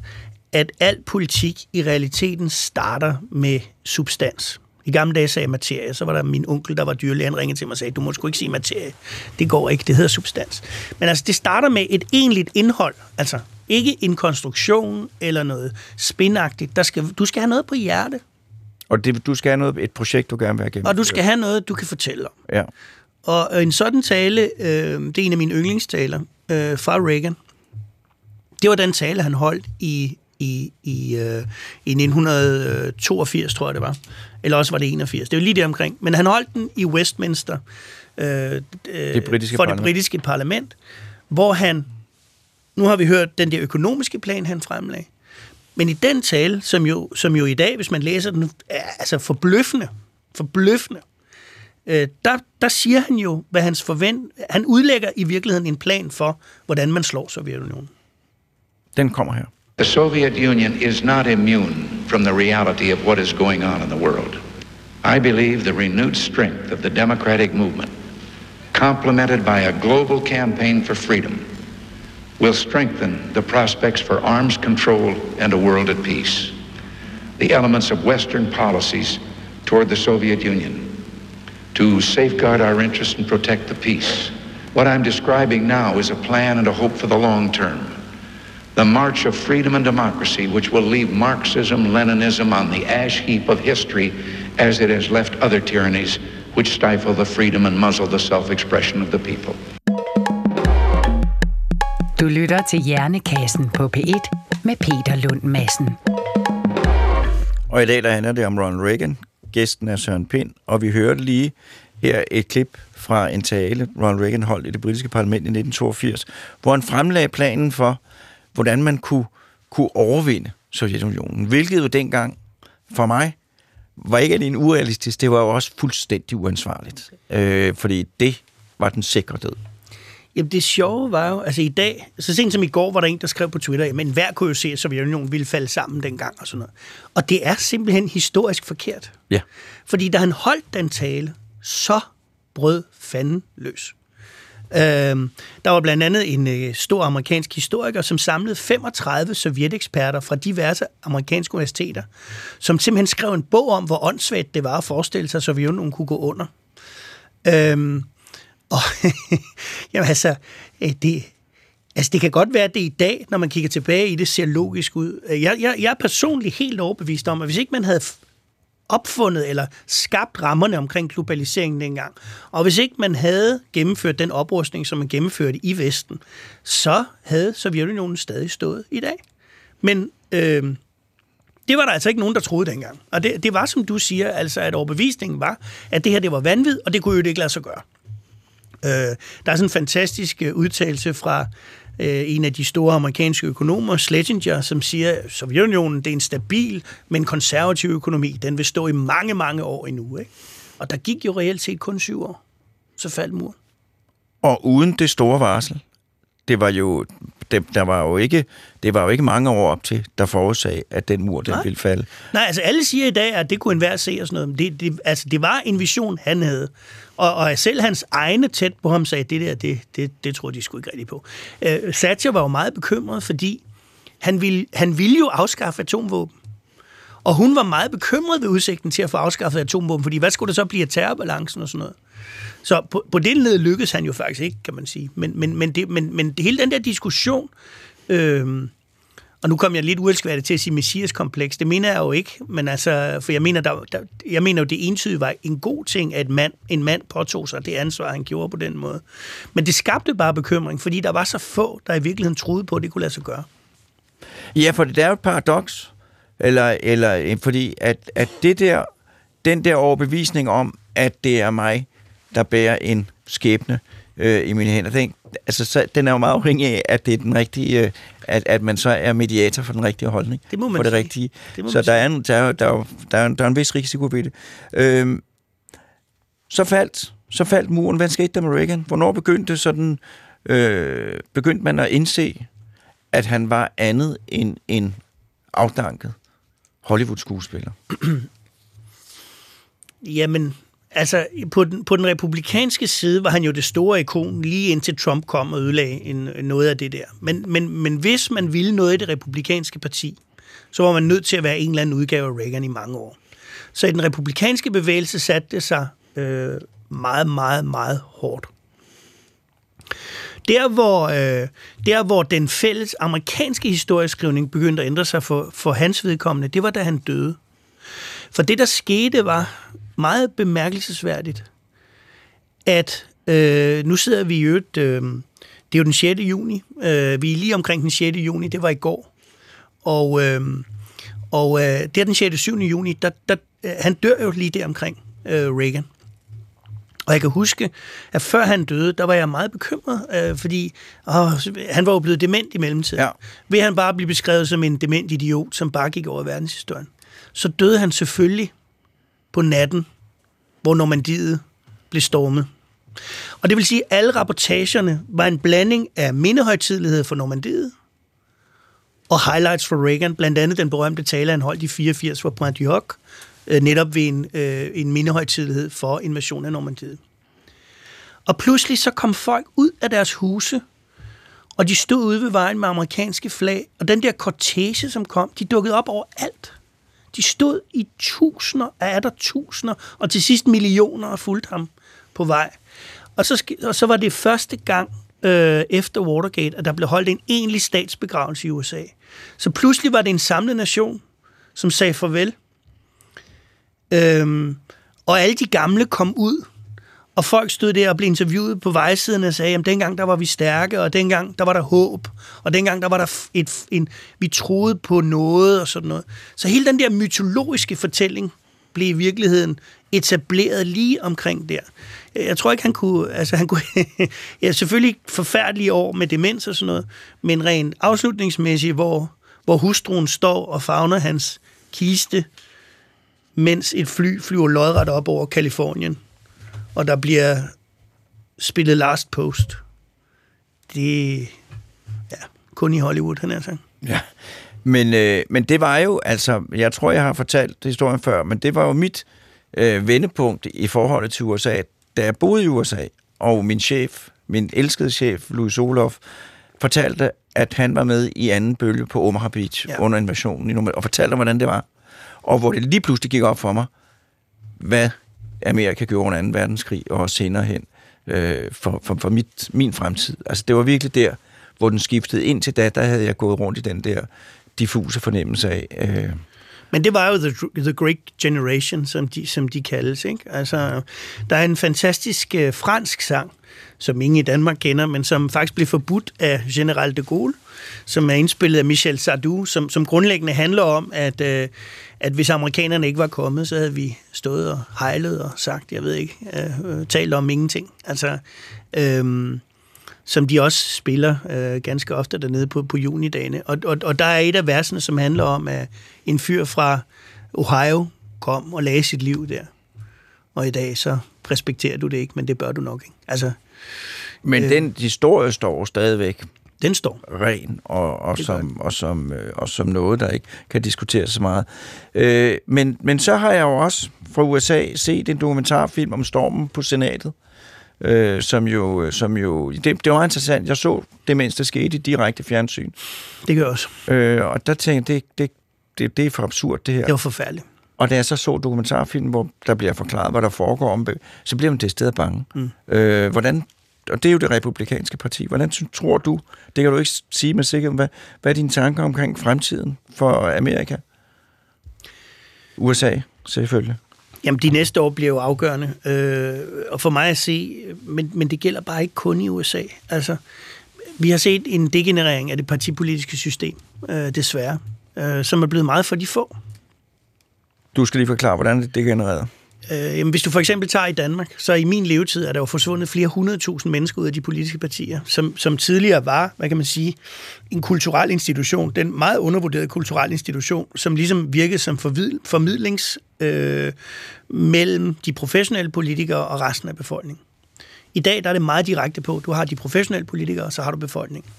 Speaker 3: at al politik i realiteten starter med substans. I gamle dage sagde jeg materie, så var der min onkel, der var dyrlæge, han ringede til mig og sagde, du må sgu ikke sige materie. Det går ikke, det hedder substans. Men altså, det starter med et egentligt indhold, altså ikke en konstruktion eller noget spinagtigt. Der skal, du skal have noget på hjerte,
Speaker 2: Og det, du skal have noget, et projekt, du gerne vil have gennemført.
Speaker 3: og du skal have noget, du kan fortælle om.
Speaker 2: Ja.
Speaker 3: Og en sådan tale, øh, det er en af mine yndlingstaler øh, fra Reagan. Det var den tale, han holdt i, i, i, øh, i 1982, tror jeg det var. Eller også var det 81. Det var lige der omkring. Men han holdt den i Westminster øh, øh,
Speaker 2: Det britiske
Speaker 3: for det
Speaker 2: parlament.
Speaker 3: britiske parlament, hvor han, nu har vi hørt den der økonomiske plan, han fremlagde, men i den tale, som jo, som jo i dag, hvis man læser den, er altså forbløffende, forbløffende, øh, der, der siger han jo, hvad hans forvent... Han udlægger i virkeligheden en plan for, hvordan man slår Sovjetunionen.
Speaker 2: Den kommer her.
Speaker 5: The Soviet Union is not immune from the reality of what is going on in the world. I believe the renewed strength of the democratic movement, complemented by a global campaign for freedom, will strengthen the prospects for arms control and a world at peace. The elements of Western policies toward the Soviet Union to safeguard our interests and protect the peace. What I'm describing now is a plan and a hope for the long term. The march of freedom and democracy, which will leave Marxism, Leninism on the ash heap of history as it has left other tyrannies which stifle the freedom and muzzle the self-expression of the people.
Speaker 4: Du lytter til Hjernekassen på P1 med Peter Lund Madsen.
Speaker 2: Og i dag der handler det om Ronald Reagan. Gæsten er Søren Pind, og vi hørte lige her et klip fra en tale, Ronald Reagan holdt i det britiske parlament i 1982, hvor han fremlagde planen for, hvordan man kunne, kunne overvinde Sovjetunionen. Hvilket jo dengang for mig var ikke alene urealistisk, det var jo også fuldstændig uansvarligt. Øh, fordi det var den sikre død.
Speaker 3: Jamen det sjove var jo, altså i dag, så sent som i går, var der en, der skrev på Twitter, men hver kunne jo se, at Sovjetunionen ville falde sammen dengang og sådan noget. Og det er simpelthen historisk forkert.
Speaker 2: Ja.
Speaker 3: Fordi da han holdt den tale, så brød fanden løs. Øhm, der var blandt andet en øh, stor amerikansk historiker, som samlede 35 sovjeteksperter fra diverse amerikanske universiteter, som simpelthen skrev en bog om, hvor åndssvagt det var at forestille sig, at Sovjetunionen kunne gå under. Øhm, og jamen altså, øh, det, altså, det kan godt være, at det i dag, når man kigger tilbage i det, ser logisk ud. Jeg, jeg, jeg er personligt helt overbevist om, at hvis ikke man havde opfundet eller skabt rammerne omkring globaliseringen dengang, og hvis ikke man havde gennemført den oprustning, som man gennemførte i Vesten, så havde Sovjetunionen stadig stået i dag. Men øh, det var der altså ikke nogen, der troede dengang. Og det, det var, som du siger, altså at overbevisningen var, at det her det var vanvid, og det kunne jo ikke lade sig gøre. Øh, der er sådan en fantastisk øh, udtalelse fra øh, en af de store amerikanske økonomer, Schlesinger, som siger, at Sovjetunionen det er en stabil, men konservativ økonomi. Den vil stå i mange, mange år endnu. Ikke? Og der gik jo reelt set kun syv år. Så faldt muren.
Speaker 2: Og uden det store varsel, det var jo det, der var jo ikke, det var jo ikke mange år op til, der forudsag, at den mur den
Speaker 3: Nej.
Speaker 2: ville falde.
Speaker 3: Nej, altså alle siger i dag, at det kunne enhver se og sådan noget. Men det, det, altså, det var en vision, han havde. Og, og selv hans egne tæt på ham sagde, det der, det, det, det tror de sgu ikke rigtig på. Øh, Thatcher var jo meget bekymret, fordi han ville, han ville jo afskaffe atomvåben. Og hun var meget bekymret ved udsigten til at få afskaffet atomvåben, fordi hvad skulle der så blive af terrorbalancen og sådan noget? Så på, på den led lykkedes han jo faktisk ikke, kan man sige. Men, men, men, det, men, men det, hele den der diskussion, øh, og nu kom jeg lidt uelskværdigt til at sige messias-kompleks, det mener jeg jo ikke, men altså, for jeg mener, der, der, jeg mener jo, det entydigt var en god ting, at mand, en mand påtog sig det ansvar, han gjorde på den måde. Men det skabte bare bekymring, fordi der var så få, der i virkeligheden troede på, at det kunne lade sig gøre.
Speaker 2: Ja, for det er jo et paradoks, eller, eller fordi at, at det der, den der overbevisning om, at det er mig, der bærer en skæbne øh, i mine hænder, den, altså, så, den er jo meget afhængig af, at det er den rigtige, øh, at, at man så er mediator for den rigtige holdning.
Speaker 3: Det må man
Speaker 2: for det
Speaker 3: sige.
Speaker 2: rigtige.
Speaker 3: Det må
Speaker 2: så
Speaker 3: man
Speaker 2: der er, en, der, er, der, er, der, er, der er en vis risiko ved det. Øhm, så faldt, så faldt muren. Hvad skete der med Reagan? Hvornår begyndte sådan, øh, begyndte man at indse, at han var andet end en afdanket Hollywood-skuespiller?
Speaker 3: Jamen, altså, på den, på den republikanske side var han jo det store ikon, lige indtil Trump kom og ødelagde en, noget af det der. Men, men, men hvis man ville noget i det republikanske parti, så var man nødt til at være en eller anden udgave af Reagan i mange år. Så i den republikanske bevægelse satte det sig øh, meget, meget, meget hårdt. Der hvor, øh, der, hvor den fælles amerikanske historieskrivning begyndte at ændre sig for, for hans vedkommende, det var, da han døde. For det, der skete, var meget bemærkelsesværdigt, at øh, nu sidder vi i øvrigt, øh, det er jo den 6. juni, øh, vi er lige omkring den 6. juni, det var i går, og, øh, og øh, det er den 6. 7. juni, der, der, øh, han dør jo lige der omkring øh, Reagan. Og jeg kan huske, at før han døde, der var jeg meget bekymret, øh, fordi åh, han var jo blevet dement i mellemtiden.
Speaker 2: Ja.
Speaker 3: Vil han bare blive beskrevet som en dement idiot, som bare gik over verdenshistorien. Så døde han selvfølgelig på natten, hvor Normandiet blev stormet. Og det vil sige, at alle rapportagerne var en blanding af mindehøjtidlighed for Normandiet og highlights for Reagan, blandt andet den berømte tale, han holdt i 84 for Brand Hoc, netop ved en, øh, en mindehøjtidlighed for invasionen af Normandiet. Og pludselig så kom folk ud af deres huse, og de stod ude ved vejen med amerikanske flag, og den der kortege, som kom, de dukkede op overalt. De stod i tusinder er der tusinder, og til sidst millioner og fulgte ham på vej. Og så, og så var det første gang øh, efter Watergate, at der blev holdt en egentlig statsbegravelse i USA. Så pludselig var det en samlet nation, som sagde farvel. Øhm, og alle de gamle kom ud, og folk stod der og blev interviewet på vejsiden og sagde, at dengang der var vi stærke, og dengang der var der håb, og dengang der var der et, en, vi troede på noget og sådan noget. Så hele den der mytologiske fortælling blev i virkeligheden etableret lige omkring der. Jeg tror ikke, han kunne... Altså, han kunne ja, selvfølgelig forfærdelige år med demens og sådan noget, men rent afslutningsmæssigt, hvor, hvor hustruen står og fagner hans kiste, mens et fly flyver lodret op over Kalifornien, og der bliver spillet Last Post. Det ja, kun i Hollywood, han er sagt.
Speaker 2: Ja. Men, øh, men det var jo, altså, jeg tror, jeg har fortalt historien før, men det var jo mit øh, vendepunkt i forholdet til USA, da jeg boede i USA, og min chef, min elskede chef, Louis Olof, fortalte, at han var med i anden bølge på Omaha Beach
Speaker 3: Ja.
Speaker 2: ja. under invasionen, i Normandiet, og fortalte om, hvordan det var. Og hvor det lige pludselig gik op for mig, hvad Amerika gjorde under 2. verdenskrig, og også senere hen øh, for, for, for mit, min fremtid. Altså, det var virkelig der, hvor den skiftede. Indtil da, der havde jeg gået rundt i den der diffuse fornemmelse af... Øh,
Speaker 3: Men det var jo The, the Great Generation, som de, som de kaldes. Ikke? Altså, der er en fantastisk øh, fransk sang, som ingen i Danmark kender, men som faktisk blev forbudt af General de Gaulle, som er indspillet af Michel Sardou, som, som grundlæggende handler om, at, øh, at hvis amerikanerne ikke var kommet, så havde vi stået og hejlet og sagt, jeg ved ikke, øh, øh, talt om ingenting. Altså, øh, som de også spiller øh, ganske ofte dernede på, på junidagene. Og, og, og der er et af versene, som handler om, at en fyr fra Ohio kom og lagde sit liv der. Og i dag så respekterer du det ikke, men det bør du nok ikke. Altså,
Speaker 2: men øh, den historie står stadigvæk
Speaker 3: den står.
Speaker 2: ren og, og, som, og, som, øh, og som noget, der ikke kan diskuteres så meget. Øh, men, men så har jeg jo også fra USA set en dokumentarfilm om stormen på senatet, øh, som jo, som jo det, det var interessant. Jeg så det, mens det skete i direkte fjernsyn.
Speaker 3: Det gør også.
Speaker 2: Øh, og der tænkte jeg, det, det, det, det er for absurd, det her.
Speaker 3: Det var forfærdeligt.
Speaker 2: Og da jeg så så dokumentarfilm, hvor der bliver forklaret, hvad der foregår om så bliver man det sted bange. Mm. Øh, hvordan, og det er jo det republikanske parti. Hvordan tror du, det kan du ikke sige med sikkerhed, hvad, hvad er dine tanker omkring fremtiden for Amerika? USA, selvfølgelig.
Speaker 3: Jamen, de næste år bliver jo afgørende. Øh, og for mig at se, men, men det gælder bare ikke kun i USA. Altså, vi har set en degenerering af det partipolitiske system, øh, desværre, øh, som er blevet meget for de få.
Speaker 2: Du skal lige forklare, hvordan det degenererede.
Speaker 3: Øh, jamen, hvis du for eksempel tager i Danmark, så i min levetid er der jo forsvundet flere hundredtusind mennesker ud af de politiske partier, som, som tidligere var, hvad kan man sige, en kulturel institution, den meget undervurderede kulturel institution, som ligesom virkede som forvid, formidlings øh, mellem de professionelle politikere og resten af befolkningen. I dag der er det meget direkte på, du har de professionelle politikere, og så har du befolkningen.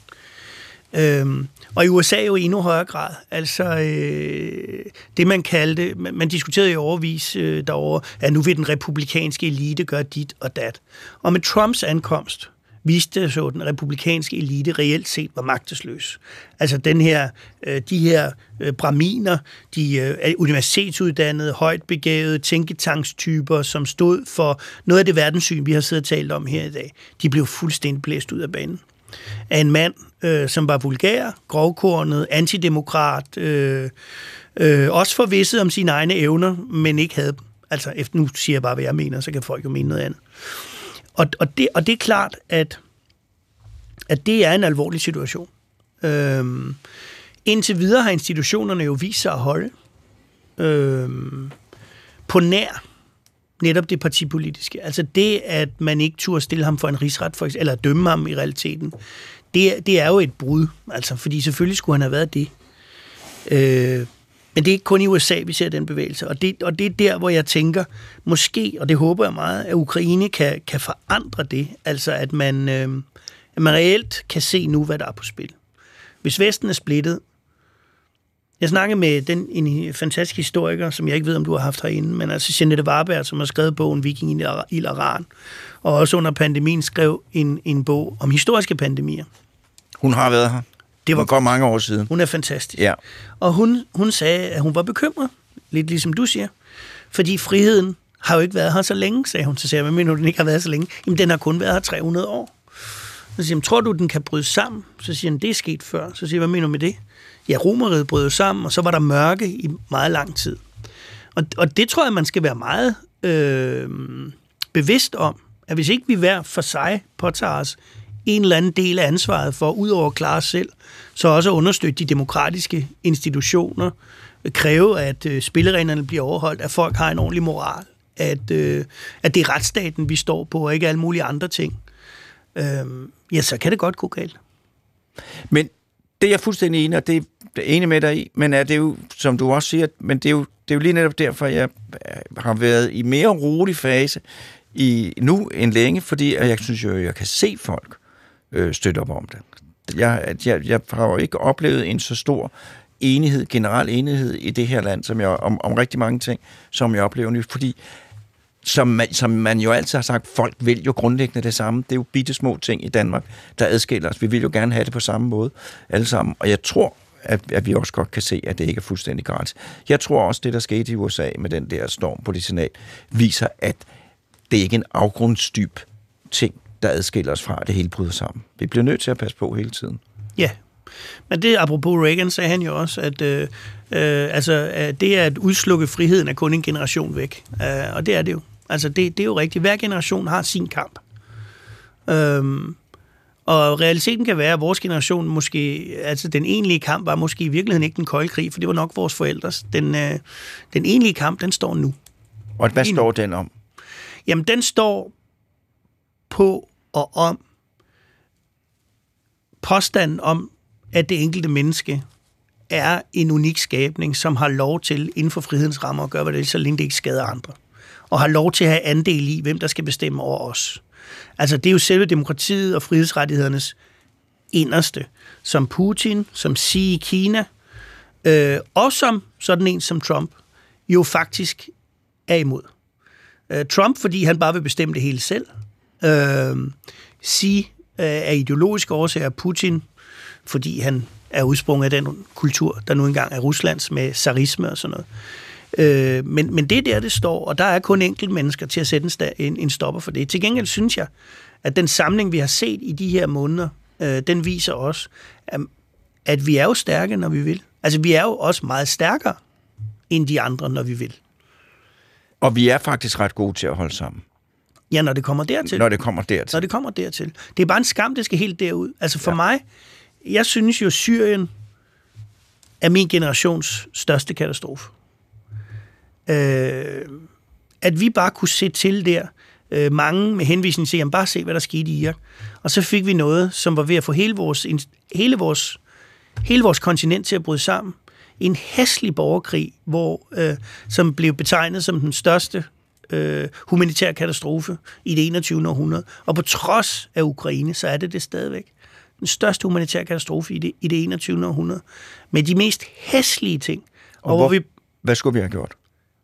Speaker 3: Øhm, og i USA jo i endnu højere grad. Altså øh, det man kaldte, man, man diskuterede i overvis øh, derovre, at nu vil den republikanske elite gøre dit og dat. Og med Trumps ankomst viste så, den republikanske elite reelt set var magtesløs. Altså den her, øh, de her øh, braminer, de øh, universitetsuddannede, højt begavede tænketankstyper, som stod for noget af det verdenssyn, vi har siddet og talt om her i dag, de blev fuldstændig blæst ud af banen af en mand, øh, som var vulgær, grovkornet, antidemokrat, øh, øh, også forvisset om sine egne evner, men ikke havde dem. Altså, efter, nu siger jeg bare, hvad jeg mener, så kan folk jo mene noget andet. Og, og, det, og det er klart, at, at det er en alvorlig situation. Øhm, indtil videre har institutionerne jo vist sig at holde øhm, på nær netop det partipolitiske. Altså det, at man ikke turde stille ham for en rigsret, for, eller dømme ham i realiteten, det, det er jo et brud. Altså, fordi selvfølgelig skulle han have været det. Øh, men det er ikke kun i USA, vi ser den bevægelse. Og det, og det er der, hvor jeg tænker, måske, og det håber jeg meget, at Ukraine kan, kan forandre det. Altså, at man, øh, at man reelt kan se nu, hvad der er på spil. Hvis Vesten er splittet, jeg snakkede med den, en fantastisk historiker, som jeg ikke ved, om du har haft herinde, men altså Jeanette Warberg, som har skrevet bogen Viking i Iran, og også under pandemien skrev en, en bog om historiske pandemier.
Speaker 2: Hun har været her. Det var godt mange år siden.
Speaker 3: Hun er fantastisk.
Speaker 2: Ja.
Speaker 3: Og hun, hun sagde, at hun var bekymret, lidt ligesom du siger, fordi friheden har jo ikke været her så længe, sagde hun. Så sagde jeg, hvad mener du, den ikke har været så længe? Jamen, den har kun været her 300 år. Så siger jeg, tror du, den kan bryde sammen? Så siger han, det er sket før. Så siger jeg, hvad mener du med det? Ja, romeriet brød sammen, og så var der mørke i meget lang tid. Og, og det tror jeg, man skal være meget øh, bevidst om, at hvis ikke vi hver for sig påtager os en eller anden del af ansvaret for, udover at klare os selv, så også at understøtte de demokratiske institutioner, kræve, at øh, spillereglerne bliver overholdt, at folk har en ordentlig moral, at, øh, at det er retsstaten, vi står på, og ikke alle mulige andre ting, øh, ja, så kan det godt gå galt.
Speaker 2: Men det er jeg fuldstændig enig, og det er enig med dig i, men er det jo, som du også siger, men det er jo, det er jo lige netop derfor, jeg øh, har været i mere rolig fase i nu end længe, fordi jeg synes jo, jeg kan se folk øh, støtte op om det. Jeg, jeg, jeg har jo ikke oplevet en så stor enighed, generel enighed i det her land, som jeg, om, om rigtig mange ting, som jeg oplever nu, fordi som man, som man jo altid har sagt, folk vil jo grundlæggende det samme. Det er jo bitte små ting i Danmark, der adskiller os. Vi vil jo gerne have det på samme måde, alle sammen. Og jeg tror, at, at vi også godt kan se, at det ikke er fuldstændig gratis. Jeg tror også, det der skete i USA med den der storm på det senat, viser, at det ikke er en afgrundsdyb ting, der adskiller os fra, at det hele bryder sammen. Vi bliver nødt til at passe på hele tiden.
Speaker 3: Ja, men det, apropos Reagan, sagde han jo også, at øh, øh, altså, det at udslukke friheden er kun en generation væk. Øh, og det er det jo. Altså, det, det er jo rigtigt. Hver generation har sin kamp. Øhm, og realiteten kan være, at vores generation måske, altså den egentlige kamp var måske i virkeligheden ikke den kolde krig, for det var nok vores forældres. Den, øh, den egentlige kamp, den står nu.
Speaker 2: Og hvad står den om?
Speaker 3: Jamen, den står på og om påstanden om, at det enkelte menneske er en unik skabning, som har lov til inden for frihedens rammer at gøre, hvad det vil, så længe det ikke skader andre. Og har lov til at have andel i, hvem der skal bestemme over os. Altså, det er jo selve demokratiet og frihedsrettighedernes inderste, som Putin, som Xi i Kina, øh, og som sådan en som Trump, jo faktisk er imod. Øh, Trump, fordi han bare vil bestemme det hele selv. Øh, Xi øh, er ideologisk årsager Putin, fordi han er udsprunget af den kultur, der nu engang er Ruslands med zarisme og sådan noget. Øh, men, men det er der, det står, og der er kun enkelt mennesker til at sætte en, sta- en, en stopper for det. Til gengæld synes jeg, at den samling, vi har set i de her måneder, øh, den viser også, at, at vi er jo stærke, når vi vil. Altså, vi er jo også meget stærkere end de andre, når vi vil.
Speaker 2: Og vi er faktisk ret gode til at holde sammen,
Speaker 3: Ja, når det kommer dertil.
Speaker 2: når det kommer dertil.
Speaker 3: når det kommer dertil. Det er bare en skam, det skal helt derud. Altså for
Speaker 2: ja.
Speaker 3: mig, jeg synes jo, Syrien er min generations største katastrofe. Øh, at vi bare kunne se til der, øh, mange med henvisning til, jamen bare se, hvad der skete i Irak. Og så fik vi noget, som var ved at få hele vores, hele vores, hele vores kontinent til at bryde sammen. En hæslig borgerkrig, hvor, øh, som blev betegnet som den største øh, humanitær katastrofe i det 21. århundrede. Og på trods af Ukraine, så er det det stadigvæk. Den største humanitære katastrofe i det, i det 21. århundrede. Med de mest hæslige ting. Og, og hvor vi,
Speaker 2: Hvad skulle vi have gjort?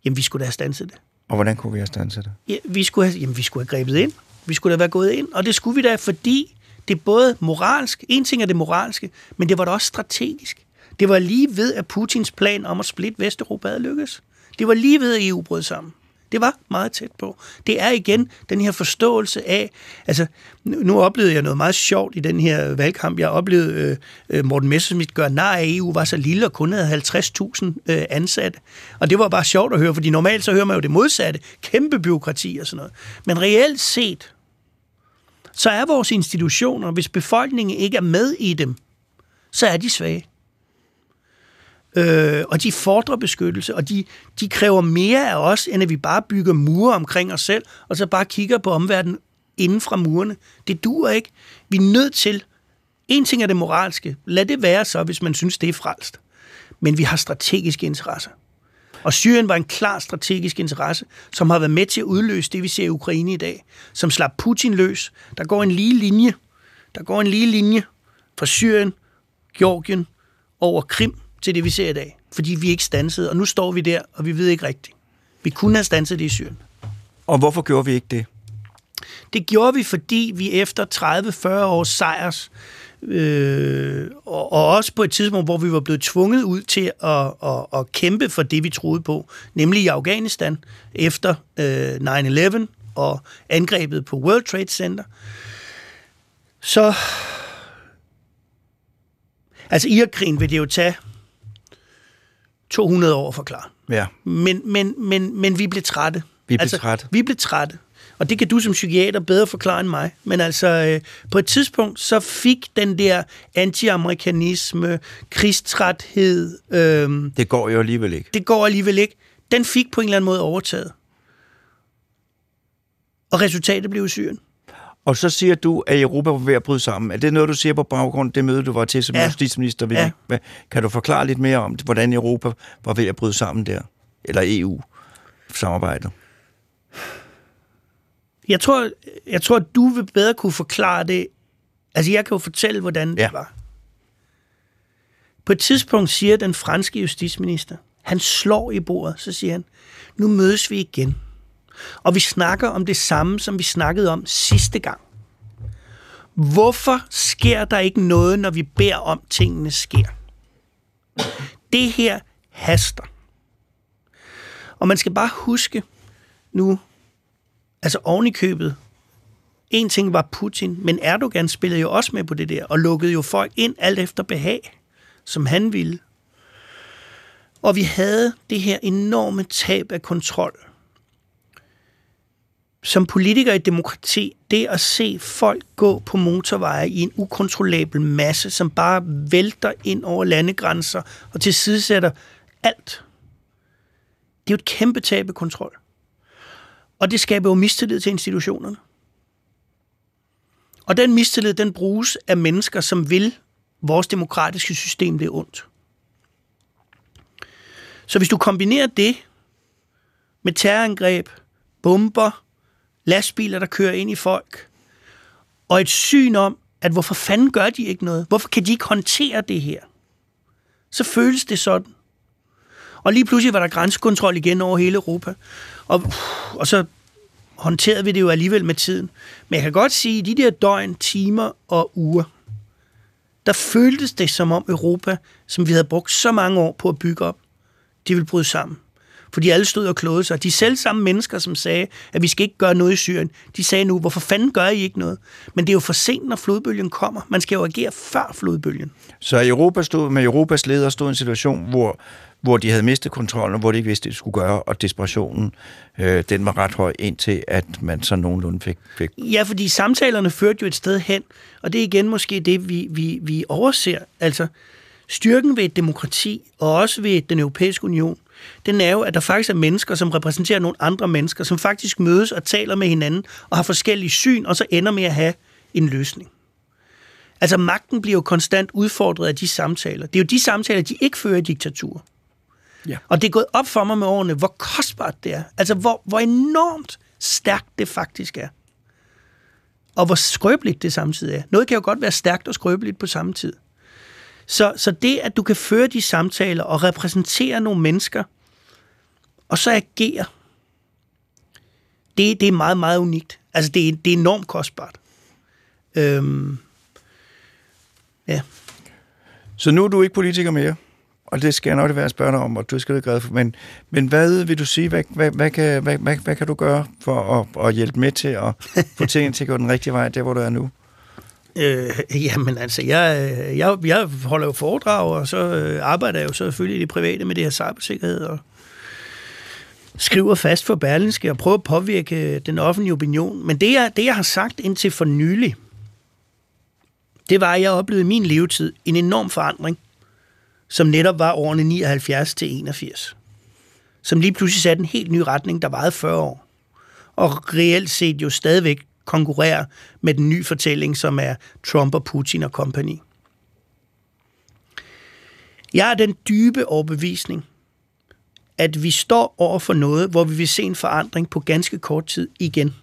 Speaker 3: Jamen, vi skulle da have stanset det.
Speaker 2: Og hvordan kunne vi have standset det?
Speaker 3: Ja, vi skulle have, jamen, vi skulle have grebet ind. Vi skulle da være gået ind. Og det skulle vi da, fordi det er både moralsk, en ting er det moralske, men det var da også strategisk. Det var lige ved, at Putins plan om at splitte Vesteuropa havde lykkes. Det var lige ved, at EU brød sammen. Det var meget tæt på. Det er igen den her forståelse af, altså nu oplevede jeg noget meget sjovt i den her valgkamp. Jeg oplevede øh, øh Morten Messerschmidt gøre nar af, at EU var så lille og kun havde 50.000 øh, ansatte. Og det var bare sjovt at høre, fordi normalt så hører man jo det modsatte. Kæmpe byråkrati og sådan noget. Men reelt set, så er vores institutioner, hvis befolkningen ikke er med i dem, så er de svage. Øh, og de fordrer beskyttelse, og de, de kræver mere af os, end at vi bare bygger mure omkring os selv, og så bare kigger på omverdenen inden fra murene. Det duer ikke. Vi er nødt til, en ting er det moralske, lad det være så, hvis man synes, det er frelst. Men vi har strategiske interesser. Og Syrien var en klar strategisk interesse, som har været med til at udløse det, vi ser i Ukraine i dag, som slap Putin løs. Der går en lige linje. Der går en lige linje fra Syrien, Georgien, over Krim til det, vi ser i dag. Fordi vi ikke stansede, og nu står vi der, og vi ved ikke rigtigt. Vi kunne have stanset det i Syrien.
Speaker 2: Og hvorfor gjorde vi ikke det?
Speaker 3: Det gjorde vi, fordi vi efter 30-40 års sejrs, øh, og, og også på et tidspunkt, hvor vi var blevet tvunget ud til at, at, at kæmpe for det, vi troede på, nemlig i Afghanistan, efter øh, 9-11 og angrebet på World Trade Center, så... Altså, Irakkrigen vil det jo tage 200 år at forklare.
Speaker 2: Ja.
Speaker 3: Men, men, men, men vi blev trætte.
Speaker 2: Vi blev
Speaker 3: altså,
Speaker 2: trætte.
Speaker 3: Vi blev trætte. Og det kan du som psykiater bedre forklare end mig. Men altså, øh, på et tidspunkt, så fik den der anti-amerikanisme, krigstræthed, øh,
Speaker 2: Det går jo alligevel ikke.
Speaker 3: det går alligevel ikke, den fik på en eller anden måde overtaget. Og resultatet blev Syrien.
Speaker 2: Og så siger du, at Europa var ved at bryde sammen. Er det noget, du siger på baggrund af det møde, du var til som
Speaker 3: Ja.
Speaker 2: justitsminister? Vil
Speaker 3: Ja.
Speaker 2: Hvad- Kan du forklare lidt mere om, hvordan Europa var ved at bryde sammen der? Eller EU-samarbejdet?
Speaker 3: Jeg tror, jeg tror, at du vil bedre kunne forklare det. Altså, jeg kan jo fortælle, hvordan
Speaker 2: Ja.
Speaker 3: det var. På et tidspunkt siger den franske justitsminister, han slår i bordet, så siger han, nu mødes vi igen. Og vi snakker om det samme, som vi snakkede om sidste gang. Hvorfor sker der ikke noget, når vi beder om, tingene sker? Det her haster. Og man skal bare huske nu, altså oven i købet, En ting var Putin, men Erdogan spillede jo også med på det der, og lukkede jo folk ind alt efter behag, som han ville. Og vi havde det her enorme tab af kontrol. Som politiker i demokrati, det at se folk gå på motorveje i en ukontrollabel masse, som bare vælter ind over landegrænser og tilsidesætter alt. Det er jo et kæmpe tab af kontrol. Og det skaber jo mistillid til institutionerne. Og den mistillid, den bruges af mennesker, som vil vores demokratiske system det ondt. Så hvis du kombinerer det med terrorangreb, bomber, lastbiler, der kører ind i folk, og et syn om, at hvorfor fanden gør de ikke noget? Hvorfor kan de ikke håndtere det her? Så føles det sådan. Og lige pludselig var der grænsekontrol igen over hele Europa. Og, og så håndterede vi det jo alligevel med tiden. Men jeg kan godt sige, at de der døgn, timer og uger, der føltes det som om Europa, som vi havde brugt så mange år på at bygge op, de ville bryde sammen. Fordi alle stod og klodede sig. De selv samme mennesker, som sagde, at vi skal ikke gøre noget i Syrien, de sagde nu, hvorfor fanden gør I ikke noget? Men det er jo for sent, når flodbølgen kommer. Man skal jo agere før flodbølgen.
Speaker 2: Så Europa stod, med Europas ledere stod en situation, hvor hvor de havde mistet kontrollen, og hvor de ikke vidste, hvad de skulle gøre, og desperationen, øh, den var ret høj, indtil at man så nogenlunde fik, fik...
Speaker 3: Ja, fordi samtalerne førte jo et sted hen, og det er igen måske det, vi, vi, vi overser. Altså, styrken ved et demokrati, og også ved den europæiske union, den er jo, at der faktisk er mennesker, som repræsenterer nogle andre mennesker, som faktisk mødes og taler med hinanden, og har forskellige syn, og så ender med at have en løsning. Altså magten bliver jo konstant udfordret af de samtaler. Det er jo de samtaler, de ikke fører i diktatur. Ja. Og det er gået op for mig med årene, hvor kostbart det er. Altså, hvor, hvor enormt stærkt det faktisk er. Og hvor skrøbeligt det samtidig er. Noget kan jo godt være stærkt og skrøbeligt på samme tid. Så, så det, at du kan føre de samtaler og repræsentere nogle mennesker, og så agere, det, det er meget, meget unikt. Altså, det det er enormt kostbart. Øhm, ja.
Speaker 2: Så nu er du ikke politiker mere? og det skal jeg nok være at spørge dig om, og du skal det glad for. Men, men hvad vil du sige, hvad, hvad, hvad, kan, hvad, hvad, hvad kan du gøre for at, at hjælpe med til at få tingene til at gå den rigtige vej, der hvor du er nu?
Speaker 3: Øh, jamen altså, jeg, øh, jeg, jeg holder jo foredrag, og så øh, arbejder jeg jo selvfølgelig i det private med det her cybersikkerhed, og skriver fast for Berlinske og prøver at påvirke øh, den offentlige opinion. Men det jeg, det, jeg har sagt indtil for nylig, det var, at jeg oplevede i min levetid en enorm forandring som netop var årene 79 til 81. Som lige pludselig satte en helt ny retning, der varede 40 år. Og reelt set jo stadigvæk konkurrere med den nye fortælling, som er Trump og Putin og company. Jeg er den dybe overbevisning, at vi står over for noget, hvor vi vil se en forandring på ganske kort tid igen.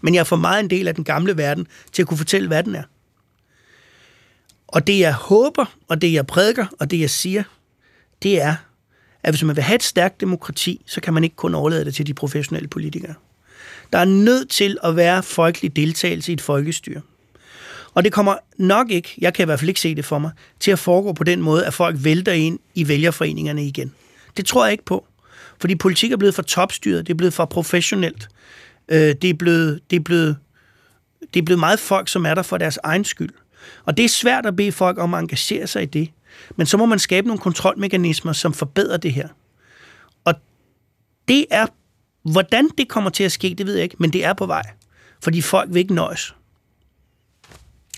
Speaker 3: Men jeg er for meget en del af den gamle verden til at kunne fortælle, hvad den er. Og det jeg håber, og det jeg prædiker, og det jeg siger, det er, at hvis man vil have et stærkt demokrati, så kan man ikke kun overlade det til de professionelle politikere. Der er nødt til at være folkelig deltagelse i et folkestyre. Og det kommer nok ikke, jeg kan i hvert fald ikke se det for mig, til at foregå på den måde, at folk vælter ind i vælgerforeningerne igen. Det tror jeg ikke på. Fordi politik er blevet for topstyret, det er blevet for professionelt. Øh, det, er blevet, det, er blevet, det er blevet meget folk, som er der for deres egen skyld. Og det er svært at bede folk om at engagere sig i det. Men så må man skabe nogle kontrolmekanismer, som forbedrer det her. Og det er, hvordan det kommer til at ske, det ved jeg ikke, men det er på vej. Fordi folk vil ikke nøjes.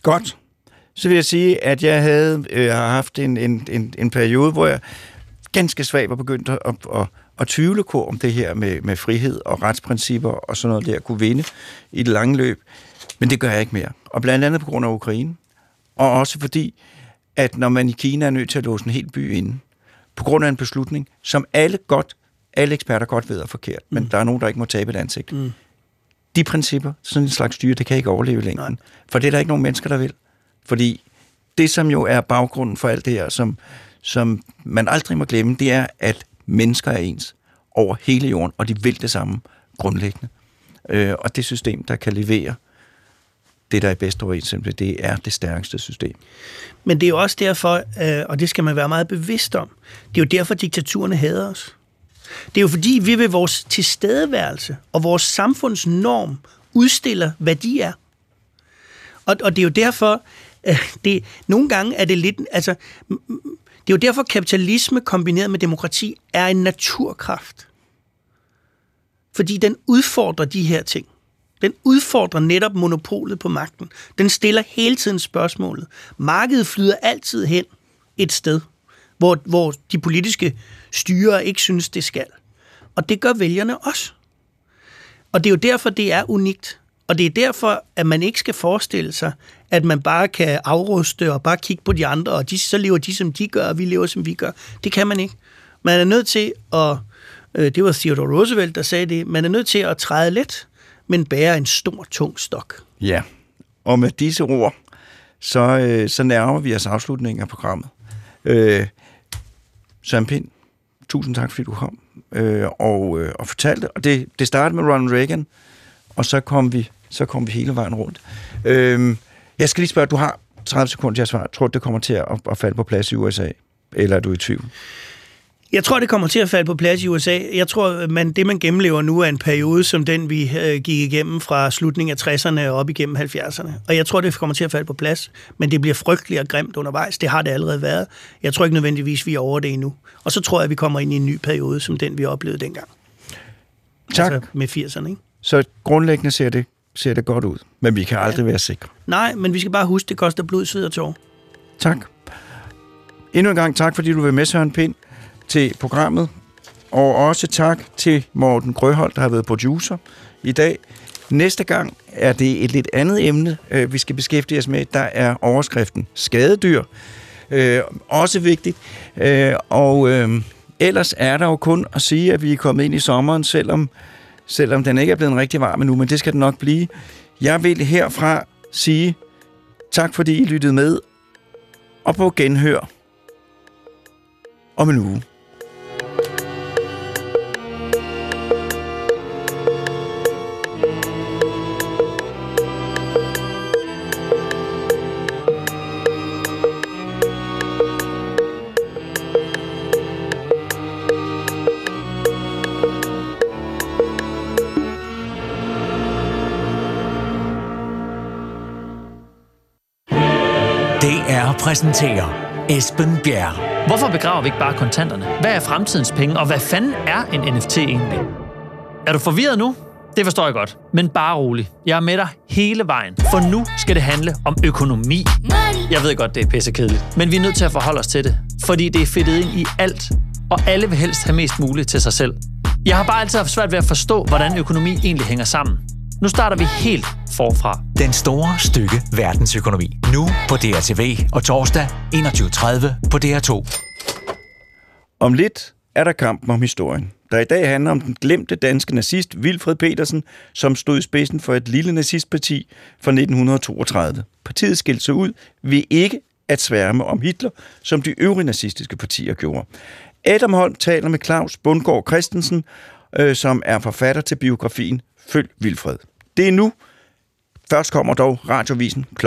Speaker 2: Godt. Så vil jeg sige, at jeg havde øh, har haft en, en, en, en periode, hvor jeg ganske svagt var begyndt at, at, at, at tvivle på, om det her med, med frihed og retsprincipper og sådan noget der kunne vinde i det lange løb. Men det gør jeg ikke mere. Og blandt andet på grund af Ukraine. Og også fordi, at når man i Kina er nødt til at låse en hel by inde, på grund af en beslutning, som alle godt, alle eksperter godt ved er forkert, men mm. der er nogen, der ikke må tabe et ansigt. Mm. De principper, sådan en slags styre, det kan ikke overleve længden. Nej. For det er der ikke nogen mennesker, der vil. Fordi det, som jo er baggrunden for alt det her, som, som man aldrig må glemme, det er, at mennesker er ens over hele jorden, og de vil det samme grundlæggende. Øh, og det system, der kan levere det, der er bedst overensstemmelse, det er det stærkeste system.
Speaker 3: Men det er jo også derfor, øh, og det skal man være meget bevidst om, det er jo derfor, diktaturerne hader os. Det er jo fordi, vi ved vores tilstedeværelse og vores samfundsnorm udstiller, hvad de er. Og, og det er jo derfor, øh, det, nogle gange er det lidt, altså, det er jo derfor, kapitalisme kombineret med demokrati er en naturkraft. Fordi den udfordrer de her ting. Den udfordrer netop monopolet på magten. Den stiller hele tiden spørgsmålet. Markedet flyder altid hen et sted, hvor, hvor de politiske styrer ikke synes, det skal. Og det gør vælgerne også. Og det er jo derfor, det er unikt. Og det er derfor, at man ikke skal forestille sig, at man bare kan afruste og bare kigge på de andre, og de, så lever de, som de gør, og vi lever, som vi gør. Det kan man ikke. Man er nødt til at, øh, det var Theodore Roosevelt, der sagde det, man er nødt til at træde let, men bære en stor, tung stok.
Speaker 2: Ja, og med disse ord, så, øh, så nærmer vi os afslutningen af programmet. Øh, Søren Pind, tusind tak, fordi du kom øh, og, øh, og fortalte. Og det, det startede med Ronald Reagan, og så kom vi, så kom vi hele vejen rundt. Øh, jeg skal lige spørge, du har 30 sekunder til at svare. Tror du, det kommer til at, at falde på plads i USA? Eller er du i tvivl?
Speaker 3: Jeg tror, det kommer til at falde på plads i USA. Jeg tror, man, det man gennemlever nu er en periode som den, vi øh, gik igennem fra slutningen af 60'erne og op igennem 70'erne. Og jeg tror, det kommer til at falde på plads. Men det bliver frygteligt og grimt undervejs. Det har det allerede været. Jeg tror ikke nødvendigvis, vi er over det endnu. Og så tror jeg, vi kommer ind i en ny periode, som den, vi oplevede dengang.
Speaker 2: Tak.
Speaker 3: Altså med 80'erne, ikke?
Speaker 2: Så grundlæggende ser det, ser det godt ud. Men vi kan aldrig ja. være sikre.
Speaker 3: Nej, men vi skal bare huske, det koster blod, sved og tår.
Speaker 2: Tak. Endnu en gang tak, fordi du vil med, Søren Pind, til programmet. Og også tak til Morten Grøhold, der har været producer i dag. Næste gang er det et lidt andet emne, øh, vi skal beskæftige os med. Der er overskriften skadedyr. Øh, også vigtigt. Øh, og øh, ellers er der jo kun at sige, at vi er kommet ind i sommeren, selvom, selvom den ikke er blevet en rigtig varm endnu, men det skal den nok blive. Jeg vil herfra sige tak, fordi I lyttede med, og på genhør om en uge.
Speaker 6: Præsenterer Esben Bjerg.
Speaker 7: Hvorfor begraver vi ikke bare kontanterne? Hvad er fremtidens penge, og hvad fanden er en NFT egentlig? Er du forvirret nu? Det forstår jeg godt, men bare rolig. Jeg er med dig hele vejen, for nu skal det handle om økonomi. Jeg ved godt, det er pissekedeligt, men vi er nødt til at forholde os til det, fordi det er fedtet ind i alt, og alle vil helst have mest muligt til sig selv. Jeg har bare altid haft svært ved at forstå, hvordan økonomi egentlig hænger sammen. Nu starter vi helt forfra.
Speaker 6: Den store stykke verdensøkonomi. Nu på DRTV og torsdag 21.30 på DR2.
Speaker 2: Om lidt er der kampen om historien, der i dag handler om den glemte danske nazist Wilfred Petersen, som stod i spidsen for et lille nazistparti fra 1932. Partiet skilte sig ud ved ikke at sværme om Hitler, som de øvrige nazistiske partier gjorde. Adam Holm taler med Claus Bundgaard Christensen, øh, som er forfatter til biografien Følg Wilfred. Det er nu. Først kommer dog radiovisen kl.